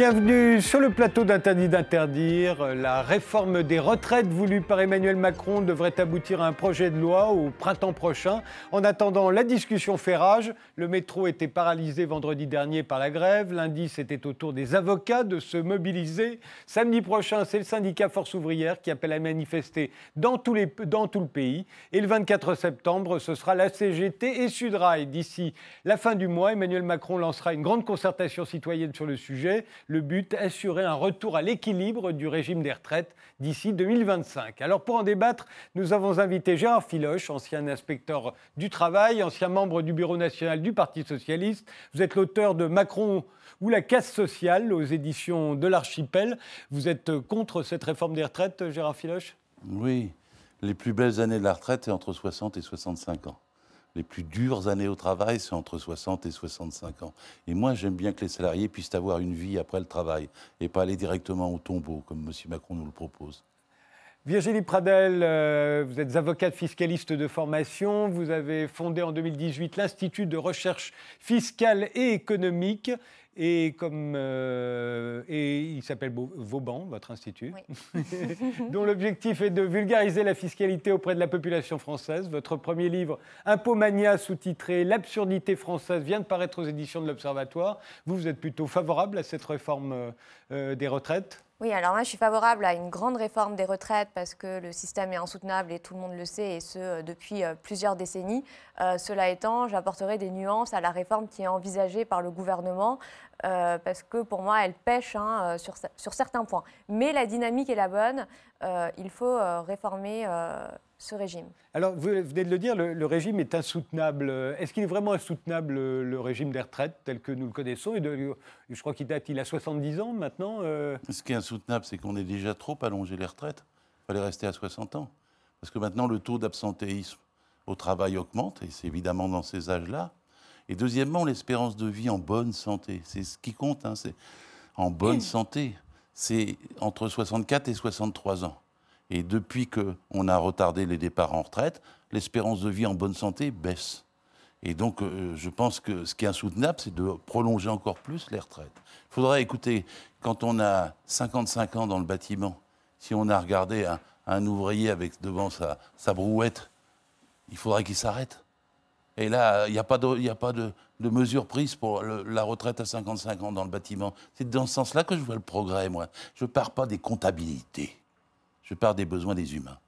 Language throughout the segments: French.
Bienvenue sur le plateau d'Interdit d'interdire. La réforme des retraites voulue par Emmanuel Macron devrait aboutir à un projet de loi au printemps prochain. En attendant, la discussion fait rage. Le métro était paralysé vendredi dernier par la grève. Lundi, c'était au tour des avocats de se mobiliser. Samedi prochain, c'est le syndicat Force ouvrière qui appelle à manifester dans, dans tout le pays. Et le 24 septembre, ce sera la CGT et Sudrail. D'ici la fin du mois, Emmanuel Macron lancera une grande concertation citoyenne sur le sujet. Le but, assurer un retour à l'équilibre du régime des retraites d'ici 2025. Alors pour en débattre, nous avons invité Gérard Filoche, ancien inspecteur du travail, ancien membre du bureau national du Parti socialiste. Vous êtes l'auteur de Macron ou la casse sociale aux éditions de l'Archipel. Vous êtes contre cette réforme des retraites, Gérard Filoche? Oui, les plus belles années de la retraite, c'est entre 60 et 65 ans les plus dures années au travail, c'est entre 60 et 65 ans. Et moi, j'aime bien que les salariés puissent avoir une vie après le travail et pas aller directement au tombeau, comme M. Macron nous le propose. Virginie Pradel, euh, vous êtes avocate fiscaliste de formation. Vous avez fondé en 2018 l'Institut de recherche fiscale et économique. Et, comme, euh, et il s'appelle Vauban, votre institut, dont l'objectif est de vulgariser la fiscalité auprès de la population française. Votre premier livre, Impomania, sous-titré L'absurdité française, vient de paraître aux éditions de l'Observatoire. Vous, vous êtes plutôt favorable à cette réforme euh, des retraites? Oui, alors moi je suis favorable à une grande réforme des retraites parce que le système est insoutenable et tout le monde le sait, et ce euh, depuis euh, plusieurs décennies. Euh, cela étant, j'apporterai des nuances à la réforme qui est envisagée par le gouvernement parce que pour moi elle pêche hein, sur, sur, certains points. Mais la dynamique est la bonne, il faut réformer ce régime. Alors, vous venez de le dire, le, régime est insoutenable. Est-ce qu'il est vraiment insoutenable, le, régime des retraites tel que nous le connaissons? Et de, Je crois qu'il date, il a 70 ans maintenant. Euh. Ce qui est insoutenable, c'est qu'on est déjà trop allongé les retraites. Il fallait rester à 60 ans. Parce que maintenant, le taux d'absentéisme au travail augmente, et c'est évidemment dans ces âges-là. Et deuxièmement, l'espérance de vie en bonne santé. C'est ce qui compte, hein, c'est en bonne santé. C'est entre 64 et 63 ans. Et depuis qu'on a retardé les départs en retraite, l'espérance de vie en bonne santé baisse. Et donc, euh, je pense que ce qui est insoutenable, c'est de prolonger encore plus les retraites. Il faudrait écouter, quand on a 55 ans dans le bâtiment, si on a regardé un, ouvrier avec devant sa, brouette, il faudrait qu'il s'arrête. Et là, il n'y a pas, de, a pas de, mesures prises pour la retraite à 55 ans dans le bâtiment. C'est dans ce sens-là que je vois le progrès, moi. Je ne pars pas des comptabilités. Je parle des besoins des humains.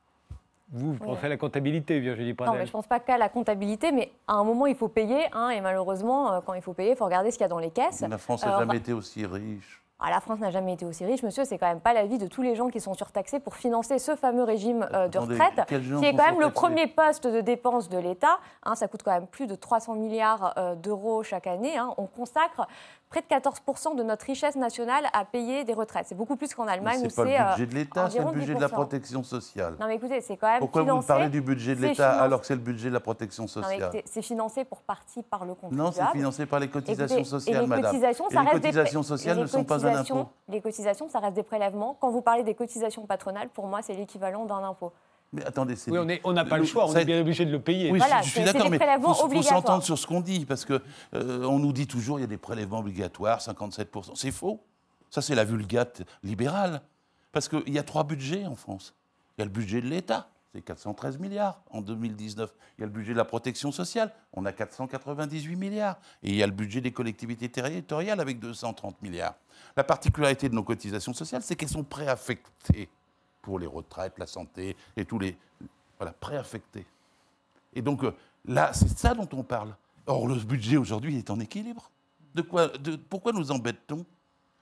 Vous, pensez à la comptabilité, Virginie Pradel Non, mais je ne pense pas qu'à la comptabilité, mais à un moment, il faut payer. Hein, et malheureusement, euh, quand il faut payer, il faut regarder ce qu'il y a dans les caisses. La France n'a jamais été aussi riche. Ah, la France n'a jamais été aussi riche, monsieur. C'est quand même pas la vie de tous les gens qui sont surtaxés pour financer ce fameux régime euh, de retraite, qui est quand même le premier poste de dépense de l'État. Hein, ça coûte quand même plus de 300 milliards euh, d'euros chaque année. Hein. On consacre près de 14% de notre richesse nationale à payer des retraites. C'est beaucoup plus qu'en Allemagne. C'est pas le euh, budget de l'État, c'est le budget de la protection sociale. Non mais écoutez, c'est quand même Pourquoi vous parlez du budget de l'État alors que c'est le budget de la protection sociale C'est financé pour partie par le contribuable. Non, c'est financé par les cotisations sociales, et les madame. Cotisations, ça et les cotisations sociales ne sont pas un impôt. Les cotisations, ça reste des prélèvements. Quand vous parlez des cotisations patronales, pour moi, c'est l'équivalent d'un impôt. Mais attendez, c'est. Oui, on n'a pas le, choix, on est bien obligé de le payer. Oui, je, suis d'accord, mais il faut, s'entendre sur ce qu'on dit, parce qu'on euh, on nous dit toujours il y a des prélèvements obligatoires, 57%. C'est faux. Ça, c'est la vulgate libérale. Parce qu'il y a trois budgets en France. Il y a le budget de l'État, c'est 413 milliards en 2019. Il y a le budget de la protection sociale, on a 498 milliards. Et il y a le budget des collectivités territoriales avec 230 milliards. La particularité de nos cotisations sociales, c'est qu'elles sont préaffectées pour les retraites, la santé et tous les. Voilà, préaffectés. Et donc euh, là, c'est ça dont on parle. Or, le budget aujourd'hui est en équilibre. De quoi, de, pourquoi nous embête-t-on?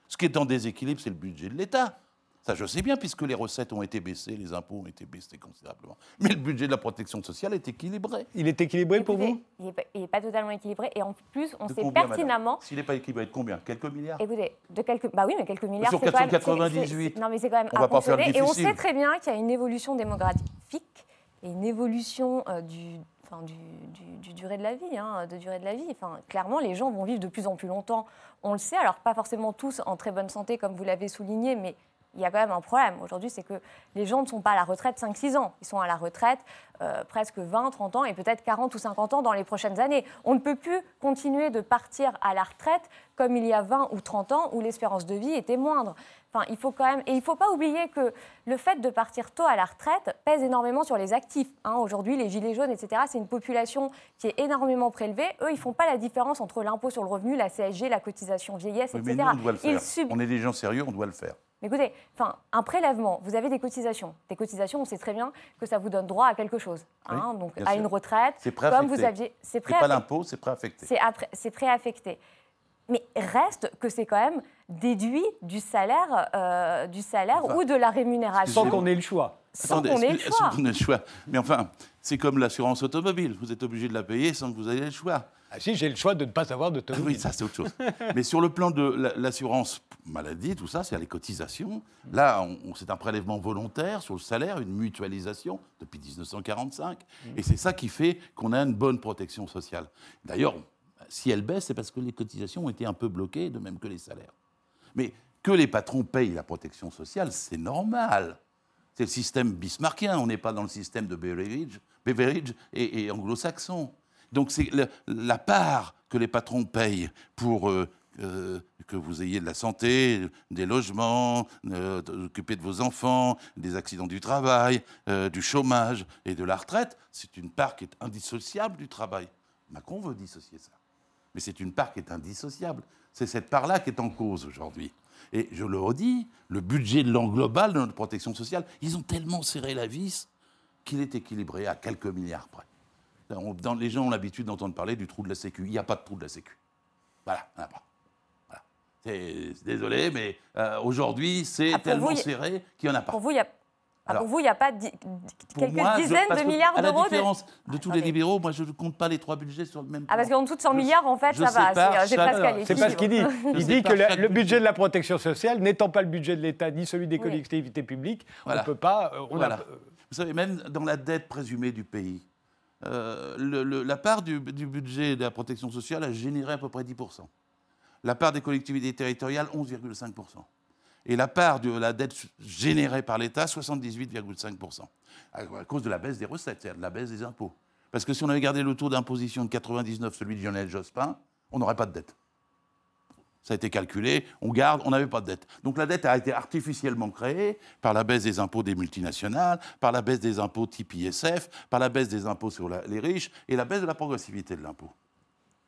Ce qui est en déséquilibre, c'est le budget de l'État. Ça, je sais bien, puisque les recettes ont été baissées, les impôts ont été baissés considérablement. Mais le budget de la protection sociale est équilibré. Il est équilibré pour vous? Il n'est pas, totalement équilibré. Et en plus, on sait pertinemment. S'il n'est pas équilibré, de combien? Quelques milliards? Écoutez, de quelques. Bah oui, mais quelques milliards. Sur 498. non, mais c'est quand même. On va pas faire Et on sait très bien qu'il y a une évolution démographique et une évolution euh, du, Enfin, du, du, durée de la vie, hein, de durée de la vie. Enfin, clairement, les gens vont vivre de plus en plus longtemps. On le sait, alors pas forcément tous en très bonne santé, comme vous l'avez souligné, mais il y a quand même un problème. Aujourd'hui, c'est que les gens ne sont pas à la retraite 5-6 ans. Ils sont à la retraite euh, presque 20, 30 ans et peut-être 40 ou 50 ans dans les prochaines années. On ne peut plus continuer de partir à la retraite comme il y a 20 ou 30 ans où l'espérance de vie était moindre. Enfin, il faut quand même, et il ne faut pas oublier que le fait de partir tôt à la retraite pèse énormément sur les actifs. Hein. Aujourd'hui, les gilets jaunes, etc., c'est une population qui est énormément prélevée. Eux, ils ne font pas la différence entre l'impôt sur le revenu, la CSG, la cotisation vieillesse, etc. Mais nous, on doit le faire. On est des gens sérieux, on doit le faire. Mais écoutez, enfin, un prélèvement, vous avez des cotisations. Des cotisations, on sait très bien que ça vous donne droit à quelque chose. Hein, donc à une retraite. C'est préaffecté. Comme vous aviez. C'est pas l'impôt, c'est préaffecté. C'est préaffecté. Mais reste que c'est quand même déduit du salaire, euh, du salaire ou de la rémunération. Sans qu'on ait le choix. Sans qu'on ait le choix. Sans qu'on ait le choix. Mais enfin, c'est comme l'assurance automobile. Vous êtes obligé de la payer sans que vous ayez le choix. Ah, si, j'ai le choix de ne pas avoir d'automobile. oui, ça, c'est autre chose. Mais sur le plan de l'assurance maladie, tout ça, c'est les cotisations. Là, c'est un prélèvement volontaire sur le salaire, une mutualisation depuis 1945. Mm. Et c'est ça qui fait qu'on a une bonne protection sociale. D'ailleurs, si elle baisse, c'est parce que les cotisations ont été un peu bloquées, de même que les salaires. Mais que les patrons payent la protection sociale, c'est normal. C'est le système bismarckien, on n'est pas dans le système de Beveridge, Beveridge et, anglo-saxon. Donc c'est la, part que les patrons payent pour euh, euh, que vous ayez de la santé, des logements, euh, d'occuper de vos enfants, des accidents du travail, du chômage et de la retraite, c'est une part qui est indissociable du travail. Macron veut dissocier ça mais c'est une part qui est indissociable. C'est cette part-là qui est en cause aujourd'hui. Et je le redis, le budget de l'an global de notre protection sociale, ils ont tellement serré la vis qu'il est équilibré à quelques milliards près. Dans, les gens ont l'habitude d'entendre parler du trou de la Sécu. Il n'y a pas de trou de la Sécu. Voilà, il n'y en a pas. Voilà. Désolé, mais euh, aujourd'hui, c'est ah, tellement serré qu'il n'y en a pas. Pour vous, il y a ah, pour vous, il n'y a pas quelques dizaines de milliards d'euros À la différence de, tous les libéraux, moi, je ne compte pas les trois budgets sur le même plan. Ah, parce qu'en dessous de 100 milliards, en fait, ça va. C'est presque C'est pas ce qu'il dit. Il dit que le, budget de la protection sociale, n'étant pas le budget de l'État ni celui des collectivités publiques, on ne peut pas. Euh, vous savez, même dans la dette présumée du pays, euh, la part du, du, budget de la protection sociale a généré à peu près 10%. La part des collectivités territoriales, 11,5% et la part de la dette générée par l'État, 78,5%, à cause de la baisse des recettes, c'est-à-dire de la baisse des impôts. Parce que si on avait gardé le taux d'imposition de 99, celui de Lionel Jospin, on n'aurait pas de dette. Ça a été calculé, on garde, on n'avait pas de dette. Donc la dette a été artificiellement créée par la baisse des impôts des multinationales, par la baisse des impôts type ISF, par la baisse des impôts sur les riches et la baisse de la progressivité de l'impôt.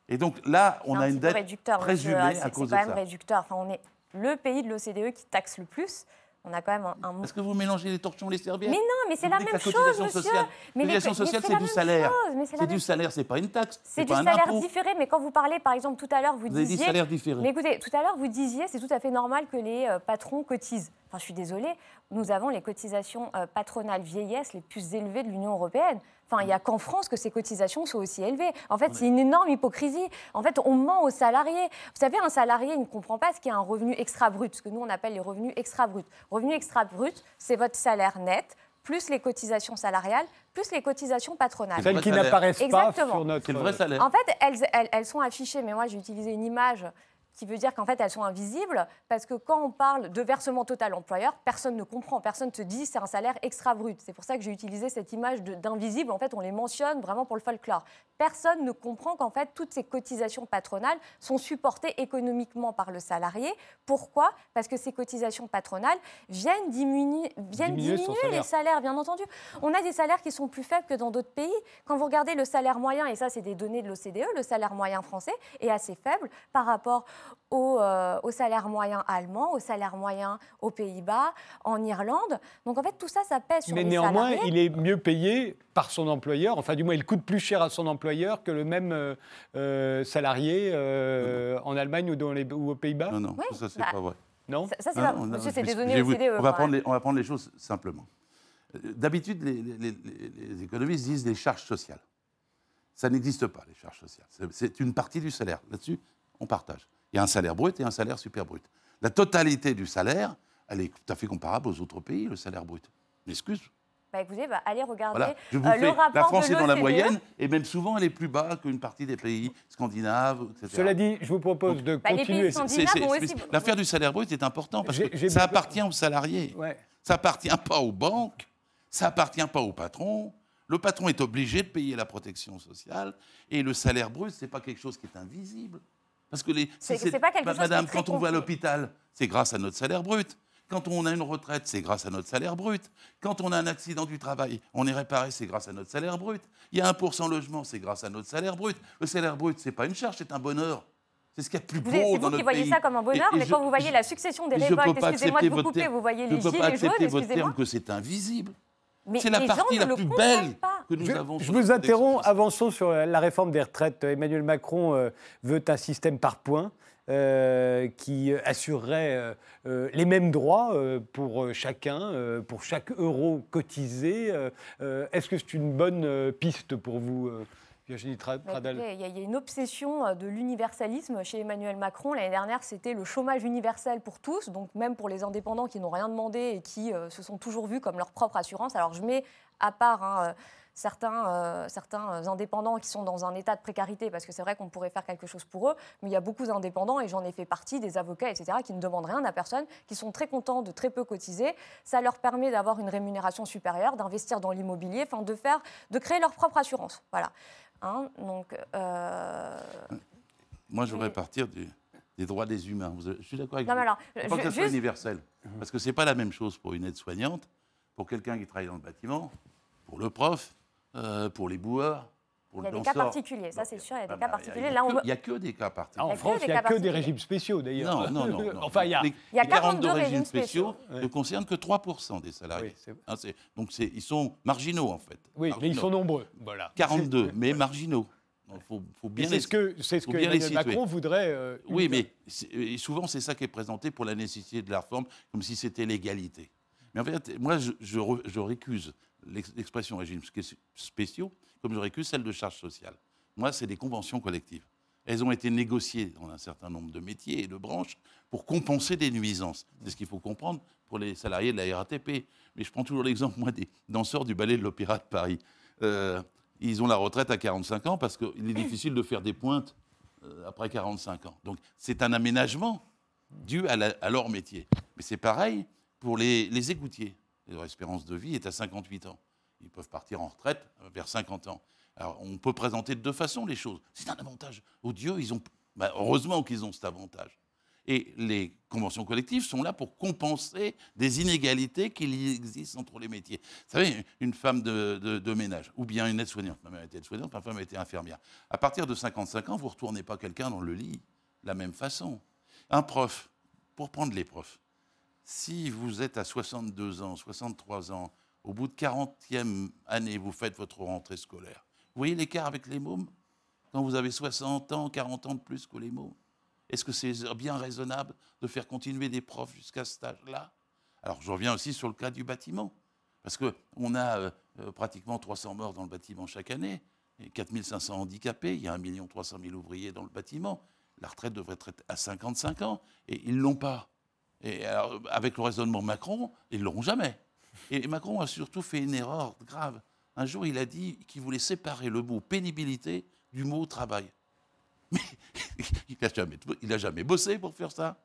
Et donc là, on a une dette présumée à cause de ça. C'est quand même réducteur. Enfin, on est le pays de l'OCDE qui taxe le plus. On a quand même un. Est-ce que vous mélangez les torchons les serviettes Mais non, mais c'est la même chose, monsieur. Sociale. Mais la sociale, c'est du salaire. C'est du salaire, c'est pas une taxe. C'est du salaire différé. Mais quand vous parlez, par exemple, tout à l'heure, vous, vous disiez. Avez dit salaire différé. Mais écoutez, tout à l'heure, vous disiez, c'est tout à fait normal que les euh, patrons cotisent. Enfin, je suis désolée, nous avons les cotisations euh, patronales vieillesse les plus élevées de l'Union européenne. Enfin, il n'y a qu'en France que ces cotisations sont aussi élevées. En fait, c'est une énorme hypocrisie. En fait, on ment aux salariés. Vous savez, un salarié, il ne comprend pas ce qu'est un revenu extra brut, ce que nous, on appelle les revenus extra bruts. Revenu extra brut, c'est votre salaire net plus les cotisations salariales, plus les cotisations patronales. Celles qui n'apparaissent pas sur notre... C'est le vrai salaire. En fait, elles, elles sont affichées, mais moi, j'ai utilisé une image qui veut dire qu'en fait elles sont invisibles, parce que quand on parle de versement total employeur, personne ne comprend, personne ne se dit c'est un salaire extra brut. C'est pour ça que j'ai utilisé cette image d'invisible, en fait on les mentionne vraiment pour le folklore. Personne ne comprend qu'en fait toutes ces cotisations patronales sont supportées économiquement par le salarié. Pourquoi? Parce que ces cotisations patronales viennent diminuer, viennent diminuer, les salaires, bien entendu. On a des salaires qui sont plus faibles que dans d'autres pays. Quand vous regardez le salaire moyen, et ça c'est des données de l'OCDE, le salaire moyen français est assez faible par rapport euh, au, salaire moyen allemand, au salaire moyen aux Pays-Bas, en Irlande. Donc en fait, tout ça, ça pèse sur Mais néanmoins, il est mieux payé par son employeur. Enfin, du moins, il coûte plus cher à son employeur que le même euh, euh, salarié en Allemagne ou, dans les, ou aux Pays-Bas? Non, non, ça, c'est bah, pas vrai. Non? Ça, c'est pas Monsieur, c'est des données OCDE. On va, prendre les, on va prendre les choses simplement. D'habitude, les, les, économistes disent les charges sociales. Ça n'existe pas, les charges sociales. C'est une partie du salaire. Là-dessus, on partage. Il y a un salaire brut et un salaire super brut. La totalité du salaire, elle est tout à fait comparable aux autres pays, le salaire brut. M'excuse, bah, écoutez, bah, allez regarder Voilà, je vous euh, fais- le rapport la France de est dans la moyenne, et même souvent elle est plus bas qu'une partie des pays scandinaves, etc. Cela dit, je vous propose de Bah, continuer. L'affaire du salaire brut est importante parce que ça appartient aux salariés. Ouais. Ça appartient pas aux banques, ça appartient pas au patron. Le patron est obligé de payer la protection sociale et le salaire brut, c'est pas quelque chose qui est invisible. Parce que les, C'est- si pas quelque chose qui est Madame, quand on va à l'hôpital, c'est grâce à notre salaire brut. Quand on a une retraite, c'est grâce à notre salaire brut. Quand on a un accident du travail, on est réparé, c'est grâce à notre salaire brut. Il y a 1% logement, c'est grâce à notre salaire brut. Le salaire brut, c'est pas une charge, c'est un bonheur. C'est ce qu'il y a de plus Vous- beau dans vous notre qui voyez pays. ça comme un bonheur, Et- et mais je- quand vous voyez je- la succession des révoltes, excusez-moi de vous couper, vous voyez Je les peux gilets pas jaunes, accepter votre excusez-moi. terme que c'est invisible. Mais C'est la les partie ne la plus belle pas. Que nous Je, avons. vous interromps, avançons sur la réforme des retraites. Emmanuel Macron euh, veut un système par points euh, qui assurerait euh, euh, les mêmes droits euh, pour euh, chacun, euh, pour chaque euro cotisé. Euh, euh, Est-ce que c'est une bonne euh, piste pour vous, euh, Virginie Tra- Mais Pradel écoutez, Il y, a- il y a une obsession euh, de l'universalisme chez Emmanuel Macron. L'année dernière, c'était le chômage universel pour tous, donc même pour les indépendants qui n'ont rien demandé et qui euh, se sont toujours vus comme leur propre assurance. Alors je mets à part hein, euh, certains, euh, certains indépendants qui sont dans un état de précarité, parce que c'est vrai qu'on pourrait faire quelque chose pour eux, mais il y a beaucoup d'indépendants, et j'en ai fait partie, des avocats, etc., qui ne demandent rien à personne, qui sont très contents de très peu cotiser. Ça leur permet d'avoir une rémunération supérieure, d'investir dans l'immobilier, enfin de faire, de créer leur propre assurance. Voilà. Hein, donc, euh, Moi, je voudrais Mais- partir du- des droits des humains. Je suis d'accord avec Non, vous. alors, je- que ça soit juste- universel. Parce que ce n'est pas la même chose pour une aide-soignante, pour quelqu'un qui travaille dans le bâtiment, pour le prof, euh, pour les boueurs, pour Il y a le des cas particuliers, ça, c'est sûr, il y a des Ah cas bah, particuliers. Il n'y Là, a, on que- me- il y a que des cas particuliers. En Il y a que France, des il n'y a que des régimes spéciaux, d'ailleurs. Non, non, non. non. enfin, il y a... Les, Il y a les 42 42 régimes spéciaux ne concernent que 3% des salariés. Oui, Hein, donc ils sont marginaux, en fait. Oui, mais ils sont nombreux. Voilà. 42, mais marginaux. Il faut, faut bien c'est les- ce que, c'est ce faut que Emmanuel. Macron voudrait. euh, Oui, mais souvent, c'est ça qui est présenté pour la nécessité de la réforme, comme si c'était l'égalité. Mais en fait, moi, je, je re- je récuse l'expression régime spé- spéciaux, comme je récuse celle de charge sociale. Moi, c'est des conventions collectives. Elles ont été négociées dans un certain nombre de métiers et de branches pour compenser des nuisances. C'est ce qu'il faut comprendre pour les salariés de la RATP. Mais je prends toujours l'exemple, moi, des danseurs du ballet de l'Opéra de Paris. Euh, ils ont la retraite à 45 ans parce qu'il est difficile de faire des pointes euh, après 45 ans. Donc c'est un aménagement dû à leur métier. Mais c'est pareil pour les, les égoutiers. Leur espérance de vie est à 58 ans. Ils peuvent partir en retraite vers 50 ans. Alors on peut présenter de deux façons les choses. C'est un avantage. Odieux, ils ont, bah, heureusement qu'ils ont cet avantage. Et les conventions collectives sont là pour compenser des inégalités qu'il y existe entre les métiers. Vous savez, une femme de, de- de ménage, ou bien une aide-soignante, ma mère était aide-soignante, ma femme était infirmière. À partir de 55 ans, vous ne retournez pas quelqu'un dans le lit de la même façon. Un prof, pour prendre les profs, si vous êtes à 62 ans, 63 ans, au bout de 40e année, vous faites votre rentrée scolaire, vous voyez l'écart avec les mômes? Quand vous avez 60 ans, 40 ans de plus que les mômes Est-ce que c'est bien raisonnable de faire continuer des profs jusqu'à ce stade-là? Alors, je reviens aussi sur le cas du bâtiment. Parce qu'on a euh, euh, pratiquement 300 morts dans le bâtiment chaque année, et 4500 handicapés, il y a 1 300 000 ouvriers dans le bâtiment. La retraite devrait être à 55 ans, et ils ne l'ont pas. Et avec le raisonnement Macron, ils ne l'auront jamais. Et Macron a surtout fait une erreur grave. Un jour, il a dit qu'il voulait séparer le mot pénibilité du mot travail. Mais il n'a jamais, bossé pour faire ça.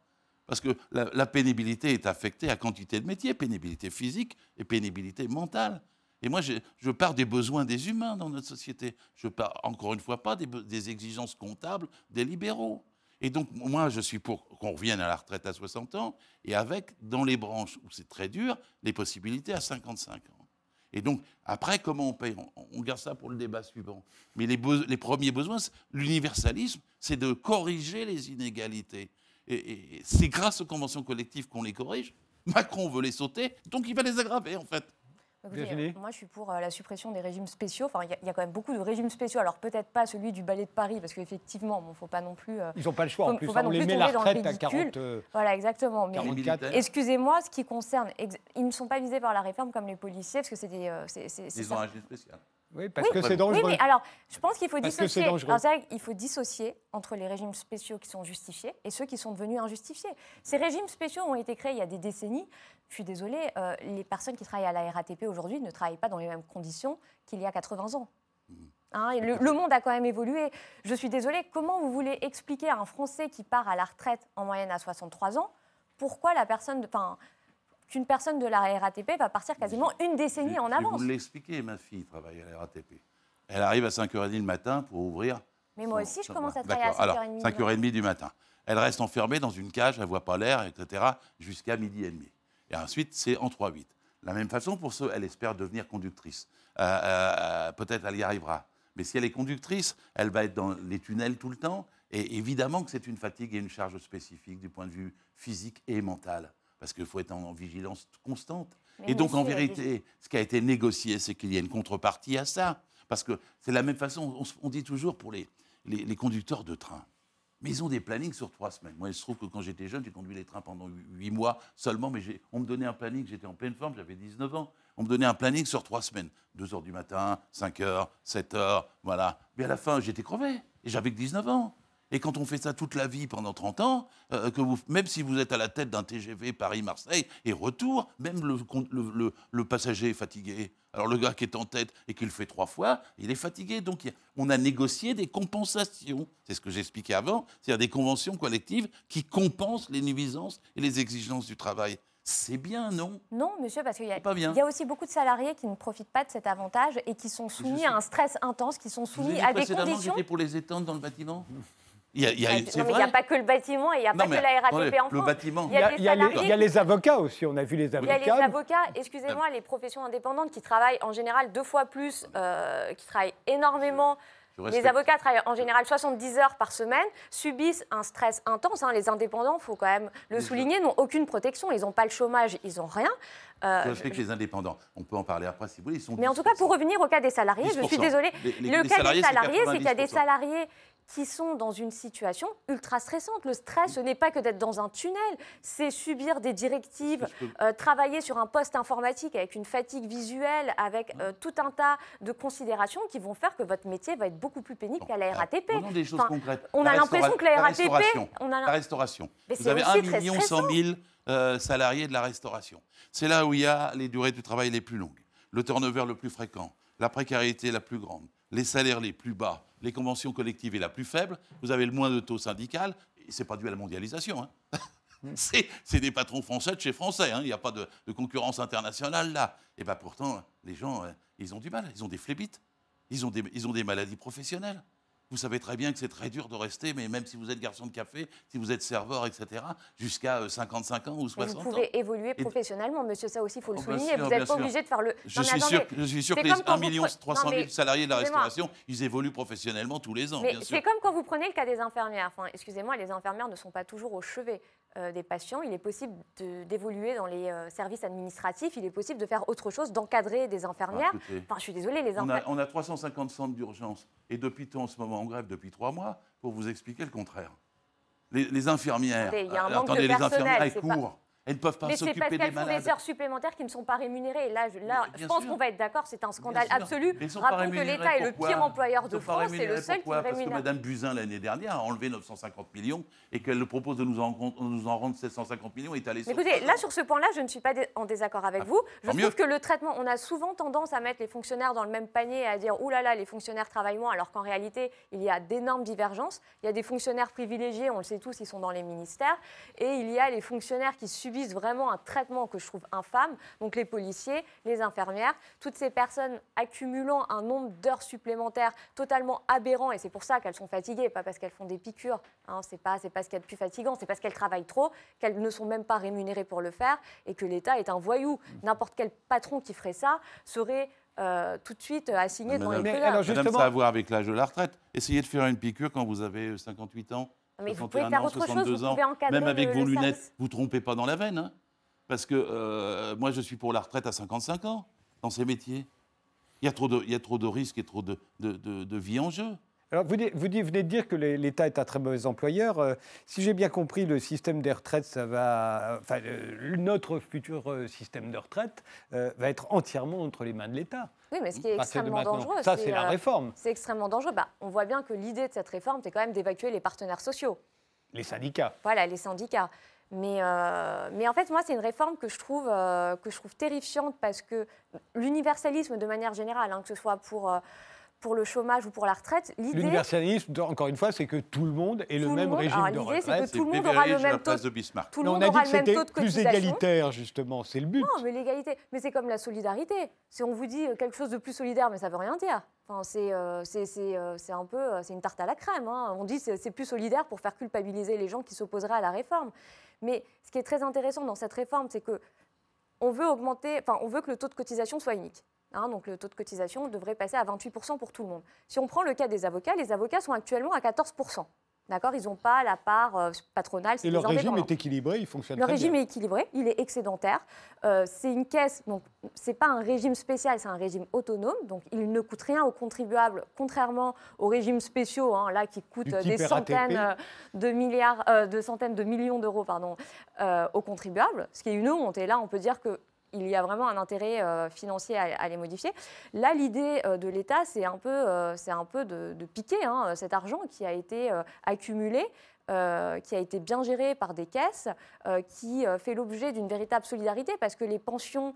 Parce que la, pénibilité est affectée à quantité de métiers, pénibilité physique et pénibilité mentale. Et moi, je, pars des besoins des humains dans notre société. Je pars, encore une fois, pas des exigences comptables des libéraux. Et donc, moi, je suis pour qu'on revienne à la retraite à 60 ans, et avec, dans les branches où c'est très dur, les possibilités à 55 ans. Et donc, après, comment on paye? On, garde ça pour le débat suivant. Mais les, premiers besoins, l'universalisme, c'est de corriger les inégalités. Et c'est grâce aux conventions collectives qu'on les corrige. Macron veut les sauter, donc il va les aggraver, en fait. Écoutez, moi, je suis pour euh, la suppression des régimes spéciaux. Enfin, il y, a- il y a quand même beaucoup de régimes spéciaux. Alors, peut-être pas celui du ballet de Paris, parce qu'effectivement, il ne faut pas non plus. euh, Ils n'ont pas le choix. Faut- en plus, faut pas on non les plus met la tomber dans le retraite à ridicule. 40. euh, Voilà, exactement. Mais 44. militaires. excusez-moi, ce qui concerne. ex- Ils ne sont pas visés par la réforme comme les policiers, parce que c'est des. euh, c'est- Ils ça. ont un régime spécial. Oui, parce que c'est dangereux. Oui, mais alors, je pense qu'il faut Parce dissocier. Alors, faut dissocier entre les régimes spéciaux qui sont justifiés et ceux qui sont devenus injustifiés. Ces régimes spéciaux ont été créés il y a des décennies. Je suis désolée, euh, les personnes qui travaillent à la RATP aujourd'hui ne travaillent pas dans les mêmes conditions qu'il y a 80 ans. Hein, et le, le monde a quand même évolué. Je suis désolée, comment vous voulez expliquer à un Français qui part à la retraite en moyenne à 63 ans pourquoi la personne, enfin, qu'une personne de la RATP va partir quasiment une décennie Je- en je avance vous l'expliquer, ma fille travaille à la RATP. Elle arrive à 5h30 le matin pour ouvrir. Mais moi son- aussi, je son- commence à travailler à Alors, 5h30 du 5h30 du matin. Elle reste enfermée dans une cage, elle ne voit pas l'air, etc., jusqu'à midi et demi. Et ensuite, c'est en 3-8. La même façon, pour ceux, elle espère devenir conductrice. Euh, euh, Peut-être elle y arrivera. Mais si elle est conductrice, elle va être dans les tunnels tout le temps. Et évidemment que c'est une fatigue et une charge spécifique du point de vue physique et mental. Parce qu'il faut être en vigilance constante. Mais et donc, en vérité, ce qui a été négocié, c'est qu'il y a une contrepartie à ça. Parce que c'est la même façon, on, dit toujours pour les, les, les conducteurs de train. Mais ils ont des plannings sur trois semaines. Moi, il se trouve que quand j'étais jeune, j'ai conduit les trains pendant hu- huit mois seulement, mais on me donnait un planning, j'étais en pleine forme, j'avais 19 ans. On me donnait un planning sur trois semaines. 2 heures du matin, 5 heures, 7 heures, voilà. Mais à la fin, j'étais crevé. Et j'avais que 19 ans. Et quand on fait ça toute la vie pendant 30 ans, euh, que vous, même si vous êtes à la tête d'un TGV Paris-Marseille et retour, même le, con- le- le- le passager est fatigué. Alors le gars qui est en tête et qui le fait trois fois, il est fatigué. Donc on a négocié des compensations. C'est ce que j'expliquais avant, c'est-à-dire des conventions collectives qui compensent les nuisances et les exigences du travail. C'est bien, non? Non, monsieur, parce qu'il y, y a aussi beaucoup de salariés qui ne profitent pas de cet avantage et qui sont soumis à un stress intense, qui sont Je vous soumis dit à des que conditions. pour les étendre dans le bâtiment. Il y a, Ah, n'y a pas que le bâtiment et il n'y a Non, pas mais que la RATP en le France. bâtiment. Il y a il y a les, il y a les avocats aussi, on a vu les Il y a les avocats. avocats, excusez-moi, les professions indépendantes qui travaillent en général deux fois plus, euh, qui travaillent énormément. Les avocats travaillent en général 70 heures par semaine, subissent un stress intense. hein. Les indépendants, il faut quand même le souligner, n'ont aucune protection. Ils n'ont pas le chômage, ils n'ont rien. Euh, Je respecte les indépendants. On peut en parler après si vous voulez. Ils sont Mais en tout cas, pour 10%. revenir au cas des salariés, je suis 10%. désolée. Les- les- le les cas salariés, des salariés, c'est qu'il y a des 90%. salariés qui sont dans une situation ultra stressante. Le stress, ce n'est pas que d'être dans un tunnel, c'est subir des directives, euh, travailler sur un poste informatique avec une fatigue visuelle, avec euh, tout un tas de considérations qui vont faire que votre métier va être beaucoup plus pénible qu'à la RATP. Des choses Enfin, concrètes. on a l'impression que la RATP, restauration. on a La restauration. Mais Vous avez aussi 1 très million 100 000 euh, salariés de la restauration. C'est là où il y a les durées du travail les plus longues, le turnover le plus fréquent, la précarité la plus grande, les salaires les plus bas, les conventions collectives les la plus faibles. Vous avez le moins de taux syndical. Et c'est pas dû à la mondialisation. hein. C'est c'est des patrons français de chez français. hein. Il n'y a pas de, de concurrence internationale là. Et bien pourtant, les gens, euh, ils ont du mal. Ils ont des phlébites. Ils ont des, ils ont des maladies professionnelles. Vous savez très bien que c'est très dur de rester, mais même si vous êtes garçon de café, si vous êtes serveur, etc., jusqu'à euh, 55 ans ou Mais 60 vous ans. pouvez évoluer Et- professionnellement, monsieur, ça aussi, il faut le Oh, souligner. sûr, vous n'êtes pas obligé de faire le. Je Non, suis, sûr, attendez, je suis sûr c'est que les comme quand 1 vous million pre- 300 Non, 000 mais salariés de la restauration, ils évoluent professionnellement tous les ans, Mais bien sûr. c'est comme quand vous prenez le cas des infirmières. Enfin, excusez-moi, les infirmières ne sont pas toujours au chevet euh, des patients. Il est possible d'évoluer dans les euh, services administratifs. Il est possible de faire autre chose, d'encadrer des infirmières. Ah, écoutez, Enfin, je suis désolée, les infirmières. on a 350 centres d'urgence. Et depuis tout en ce moment en grève depuis trois mois pour vous expliquer le contraire. Les, les infirmières, Attendez, il y a un euh, manque de attendez, les personnel, infirmières, elles pas- courent. Elles ne peuvent pas Mais c'est parce s'occuper des qu'elles font malades. des heures supplémentaires qui ne sont pas rémunérées. Et là, je, là, je pense qu'on va être d'accord, c'est un scandale absolu. Rappelons que l'État est le pire employeur de France, c'est le seul qui pourquoi Parce que rémunère. Mme Buzyn, l'année dernière, a enlevé 950 millions et qu'elle propose de nous en, nous en rendre 750 millions et allée sur écoutez, là, sur ce point-là, je ne suis pas en désaccord avec Ah, vous. Je trouve mieux. que le traitement, on a souvent tendance à mettre les fonctionnaires dans le même panier et à dire Ouh là là, les fonctionnaires travaillent moins, alors qu'en réalité, il y a d'énormes divergences. Il y a des fonctionnaires privilégiés, on le sait tous, ils sont dans les ministères. Et il y a les fonctionnaires qui subissent vraiment un traitement que je trouve infâme. Donc les policiers, les infirmières, toutes ces personnes accumulant un nombre d'heures supplémentaires totalement aberrant. Et c'est pour ça qu'elles sont fatiguées, pas parce qu'elles font des piqûres. Hein, c'est pas, c'est pas ce qu'il y a de plus fatigant, c'est parce qu'elles travaillent trop, qu'elles ne sont même pas rémunérées pour le faire et que l'État est un voyou. N'importe quel patron qui ferait ça serait euh, tout de suite assigné devant les Madame- Mais alors, Madame, justement- ça a à voir avec l'âge de la retraite. Essayez de faire une piqûre quand vous avez 58 ans. Mais vous 61 pouvez faire ans, autre chose, 62 vous ans. pouvez encadrer Même avec le- vos le lunettes, service. vous trompez pas dans la veine. hein. Parce que euh, moi, je suis pour la retraite à 55 ans dans ces métiers. Il y a trop de, il y a trop de risques et trop de, de, de- de vie en jeu. Alors, vous, vous, venez de dire que l'État est un très mauvais employeur. Euh, si j'ai bien compris, le système des retraites, ça va, enfin, notre futur euh, système de retraite euh, va être entièrement entre les mains de l'État. Oui, mais ce qui est extrêmement dangereux. Ça, c'est la réforme. C'est extrêmement dangereux. Bah, on voit bien que l'idée de cette réforme, c'est quand même d'évacuer les partenaires sociaux. Les syndicats. Voilà, les syndicats. Mais, mais, en fait, moi, c'est une réforme que je trouve, que je trouve terrifiante parce que l'universalisme, de manière générale, hein, que ce soit pour, pour le chômage ou pour la retraite. L'universalisme, encore une fois, c'est que tout le monde ait le même régime de retraite. L'idée, c'est que tout le monde aura le même taux de Bismarck. Tout le monde on a dit que c'était plus égalitaire, justement. C'est le but. Non, mais l'égalité. Mais c'est comme la solidarité. Si on vous dit quelque chose de plus solidaire, mais ça veut rien dire. Enfin, c'est euh, euh, un peu euh, c'est une tarte à la crème. Hein. On dit c'est plus solidaire pour faire culpabiliser les gens qui s'opposeraient à la réforme. Mais ce qui est très intéressant dans cette réforme, c'est que on veut augmenter, enfin, on veut que le taux de cotisation soit unique. Hein, donc le taux de cotisation devrait passer à 28% pour tout le monde. Si on prend le cas des avocats, les avocats sont actuellement à 14%. D'accord? Ils n'ont pas la part euh, patronale. Et leur régime est équilibré, il fonctionne Le régime est équilibré, il est excédentaire. Euh, c'est une caisse, donc c'est pas un régime spécial, c'est un régime autonome, donc il ne coûte rien aux contribuables, contrairement aux régimes spéciaux, hein, là qui coûtent des centaines euh, de milliards, de centaines de millions d'euros, pardon, aux contribuables, ce qui est une honte. Et là, on peut dire que il y a vraiment un intérêt euh, financier à, les modifier. Là, l'idée euh, de l'État, c'est un peu, euh, c'est un peu de, piquer hein, cet argent qui a été accumulé. Qui a été bien géré par des caisses, qui fait l'objet d'une véritable solidarité parce que les pensions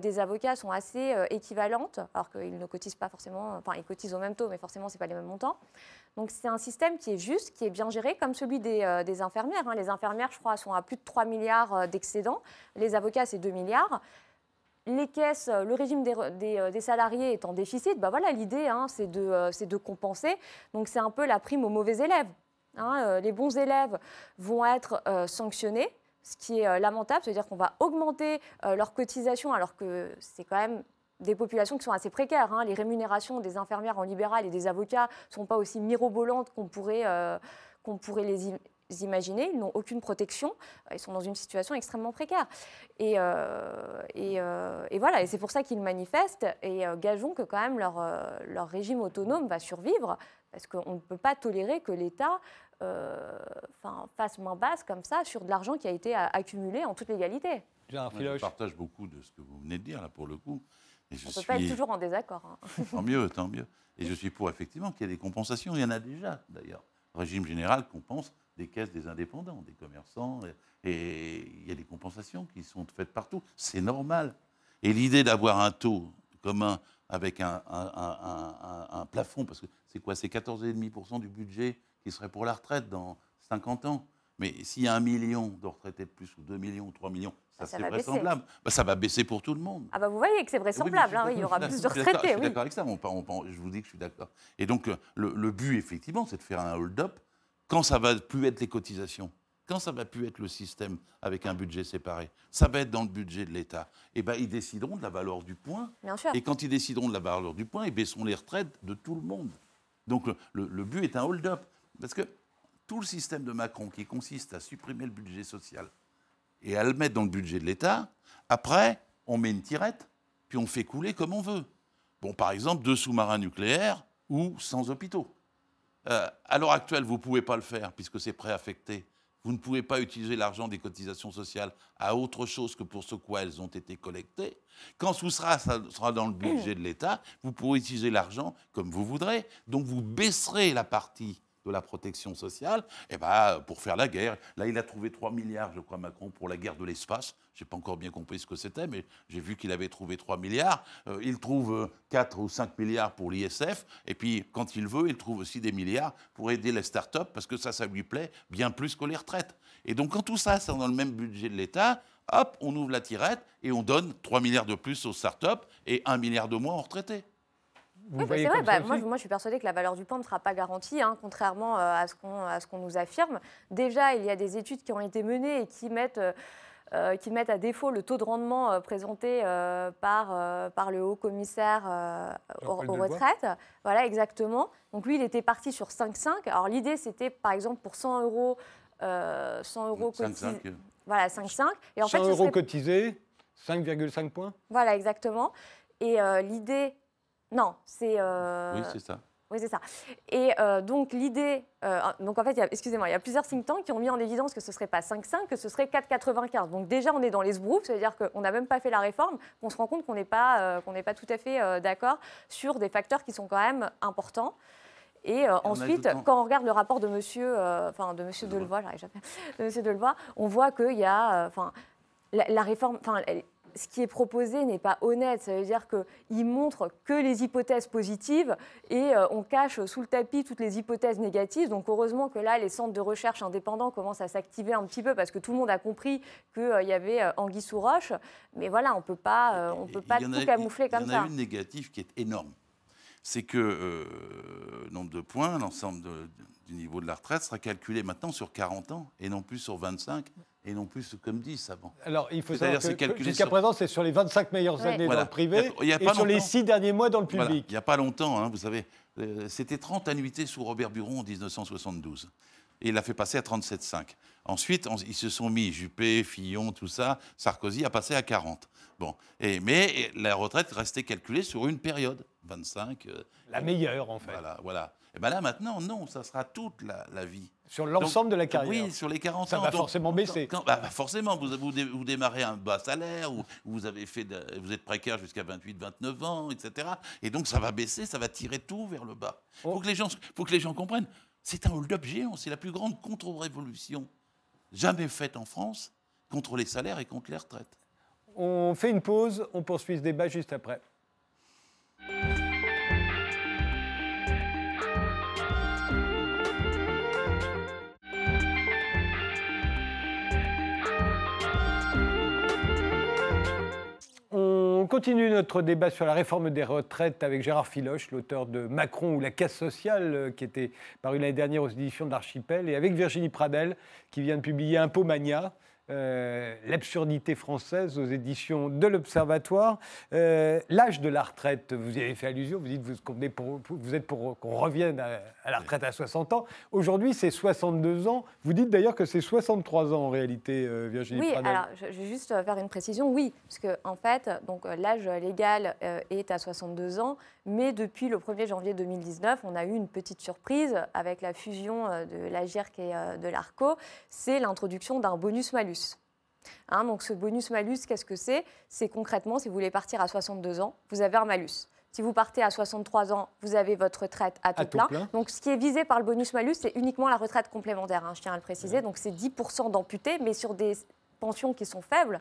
des avocats sont assez équivalentes, alors qu'ils ne cotisent pas forcément, enfin ils cotisent au même taux, mais forcément ce n'est pas les mêmes montants. Donc c'est un système qui est juste, qui est bien géré, comme celui des, euh, infirmières. Hein. Les infirmières, je crois, sont à plus de 3 milliards euh, d'excédents. Les avocats, c'est 2 milliards. Les caisses, euh, le régime des, salariés est en déficit. Bah voilà, l'idée, hein, c'est de, compenser. Donc c'est un peu la prime aux mauvais élèves. Hein. les bons élèves vont être sanctionnés, ce qui est lamentable, c'est-à-dire qu'on va augmenter leurs cotisations alors que c'est quand même des populations qui sont assez précaires. Hein. Les rémunérations des infirmières en libéral et des avocats ne sont pas aussi mirobolantes qu'on pourrait, euh, les imaginer. Ils n'ont aucune protection. Ils sont dans une situation extrêmement précaire. Et, euh, euh, voilà, et c'est pour ça qu'ils manifestent. Et gageons que quand même leur, leur régime autonome va survivre, parce qu'on ne peut pas tolérer que l'État fasse main basse comme ça sur de l'argent qui a été accumulé en toute légalité. je partage beaucoup de ce que vous venez de dire, là, pour le coup. On ne peut pas être toujours en désaccord. Hein. tant mieux, tant mieux. Et je suis pour effectivement qu'il y ait des compensations. Il y en a déjà d'ailleurs. Le régime général compense des caisses des indépendants, des commerçants, et, il y a des compensations qui sont faites partout. C'est normal. Et l'idée d'avoir un taux commun avec un, un plafond, parce que c'est quoi C'est 14,5% du budget qui serait pour la retraite dans 50 ans? Mais s'il y a un million de retraités de plus, ou deux millions, ou trois millions, ça, c'est vraisemblable. Bah, ça va baisser pour tout le monde. Ah bah vous voyez que c'est vraisemblable, hein, il y aura plus de retraités. Je suis d'accord avec ça, je vous dis que je suis d'accord. Et donc, euh, le, but, effectivement, c'est de faire un hold-up quand ça va plus être les cotisations. Quand ça va plus être le système avec un budget séparé, ça va être dans le budget de l'État. Et eh ben ils décideront de la valeur du point. Bien sûr. Et quand ils décideront de la valeur du point, ils baisseront les retraites de tout le monde. Donc le, but est un hold-up. Parce que tout le système de Macron qui consiste à supprimer le budget social et à le mettre dans le budget de l'État, après, on met une tirette, puis on fait couler comme on veut. Bon, par exemple, deux sous-marins nucléaires ou sans hôpitaux. Euh, à l'heure actuelle, vous ne pouvez pas le faire puisque c'est préaffecté. Vous ne pouvez pas utiliser l'argent des cotisations sociales à autre chose que pour ce quoi elles ont été collectées. Quand ce sera, sera dans le budget de l'État, vous pourrez utiliser l'argent comme vous voudrez. Donc vous baisserez la partie de la protection sociale, eh ben, pour faire la guerre. Là, il a trouvé 3 milliards, je crois, Macron, pour la guerre de l'espace. Je n'ai pas encore bien compris ce que c'était, mais j'ai vu qu'il avait trouvé 3 milliards. Euh, il trouve 4 ou 5 milliards pour l'ISF, et puis, quand il veut, il trouve aussi des milliards pour aider les start-up, parce que ça, ça lui plaît bien plus que les retraites. Et donc, quand tout ça, c'est dans le même budget de l'État, hop, on ouvre la tirette et on donne 3 milliards de plus aux start-up et 1 milliard de moins aux retraités oui, c'est vrai. Bah, moi, moi, je suis persuadée que la valeur du point ne sera pas garantie, hein, contrairement euh, à ce qu'on nous affirme. Déjà, il y a des études qui ont été menées et qui mettent, euh, euh, qui mettent à défaut le taux de rendement présenté par, par le haut commissaire aux, retraites. Voilà, exactement. Donc lui, il était parti sur 5,5. Alors l'idée, c'était par exemple pour 100 euros, 100 euros cotisés. Voilà, 5,5. Et en 100 euros cotisés, 5,5 points Voilà, exactement. Et l'idée non, c'est. Euh, oui, c'est ça. Oui, c'est ça. Et euh, donc l'idée, euh, donc en fait, excusez-moi, il y a plusieurs think tanks qui ont mis en évidence que ce ne serait pas 5,5, que ce serait 4,95. Donc déjà, on est dans les sbroufs, c'est-à-dire qu'on n'a même pas fait la réforme, qu'on se rend compte qu'on n'est pas, euh, qu'on n'est pas tout à fait d'accord sur des facteurs qui sont quand même importants. Et, ensuite, quand on regarde le rapport de Monsieur, enfin de Monsieur Delevoye, de Monsieur Delevoye, on voit qu'il y a, enfin, la, la, réforme, enfin, ce qui est proposé n'est pas honnête. Ça veut dire qu'il montre que les hypothèses positives et euh, on cache sous le tapis toutes les hypothèses négatives. Donc heureusement que là, les centres de recherche indépendants commencent à s'activer un petit peu parce que tout le monde a compris qu'il euh, y avait euh, anguille sous roche. Mais voilà, on ne peut pas, on peut pas tout camoufler comme ça. Il y en a une négative qui est énorme. C'est que nombre de points, l'ensemble du niveau de la retraite sera calculé maintenant sur 40 ans et non plus sur 25 et non plus comme 10 avant. Alors, il faut savoir que jusqu'à présent, c'est sur les 25 meilleures années dans le privé et sur les 6 derniers mois dans le public. Il n'y a pas longtemps, hein, vous savez, euh, c'était 30 annuités sous Robert Buron en 1972. Et il l'a fait passer à 37,5. Ensuite, ils se sont mis, Juppé, Fillon, tout ça, Sarkozy a passé à 40. Bon. Et, mais la retraite restait calculée sur une période, 25. Euh, la meilleure, en fait. Voilà, voilà. Et bien là, maintenant, non, ça sera toute la vie. Sur l'ensemble de la carrière Oui, sur les 40 ans. Ça va forcément baisser. Bah, bah, forcément, vous, vous, démarrez un bas salaire, ou vous, avez fait vous êtes précaire jusqu'à 28, 29 ans, etc. Et donc ça va baisser, ça va tirer tout vers le bas. Il faut, oh. que les gens, faut que les gens comprennent. C'est un hold-up géant, c'est la plus grande contre-révolution jamais faite en France contre les salaires et contre les retraites. On fait une pause, on poursuit ce débat juste après. Continue notre débat sur la réforme des retraites avec Gérard Filoche, l'auteur de Macron ou la casse sociale, euh, qui était paru l'année dernière aux éditions de l'Archipel, et avec Virginie Pradel, qui vient de publier Impomania, euh, l'absurdité française aux éditions de l'Observatoire. Euh, l'âge de la retraite, vous y avez fait allusion, vous dites vous, pour, vous êtes pour qu'on revienne à, la retraite à 60 ans. Aujourd'hui, c'est 62 ans. Vous dites d'ailleurs que c'est 63 ans en réalité, euh, Virginie Oui, alors je vais juste faire une précision. Oui, parce qu'en en fait, l'âge légal est à 62 ans, mais depuis le 1er janvier 2019, on a eu une petite surprise avec la fusion de l'AGIRC et de l'ARCO, c'est l'introduction d'un bonus-malus. Hein, donc ce bonus-malus, qu'est-ce que c'est? C'est concrètement, si vous voulez partir à 62 ans, vous avez un malus. Si vous partez à 63 ans, vous avez votre retraite à tout, plein. Donc, ce qui est visé par le bonus-malus, c'est uniquement la retraite complémentaire, hein, je tiens à le préciser. Donc, c'est 10% d'amputés, mais sur des pensions qui sont faibles,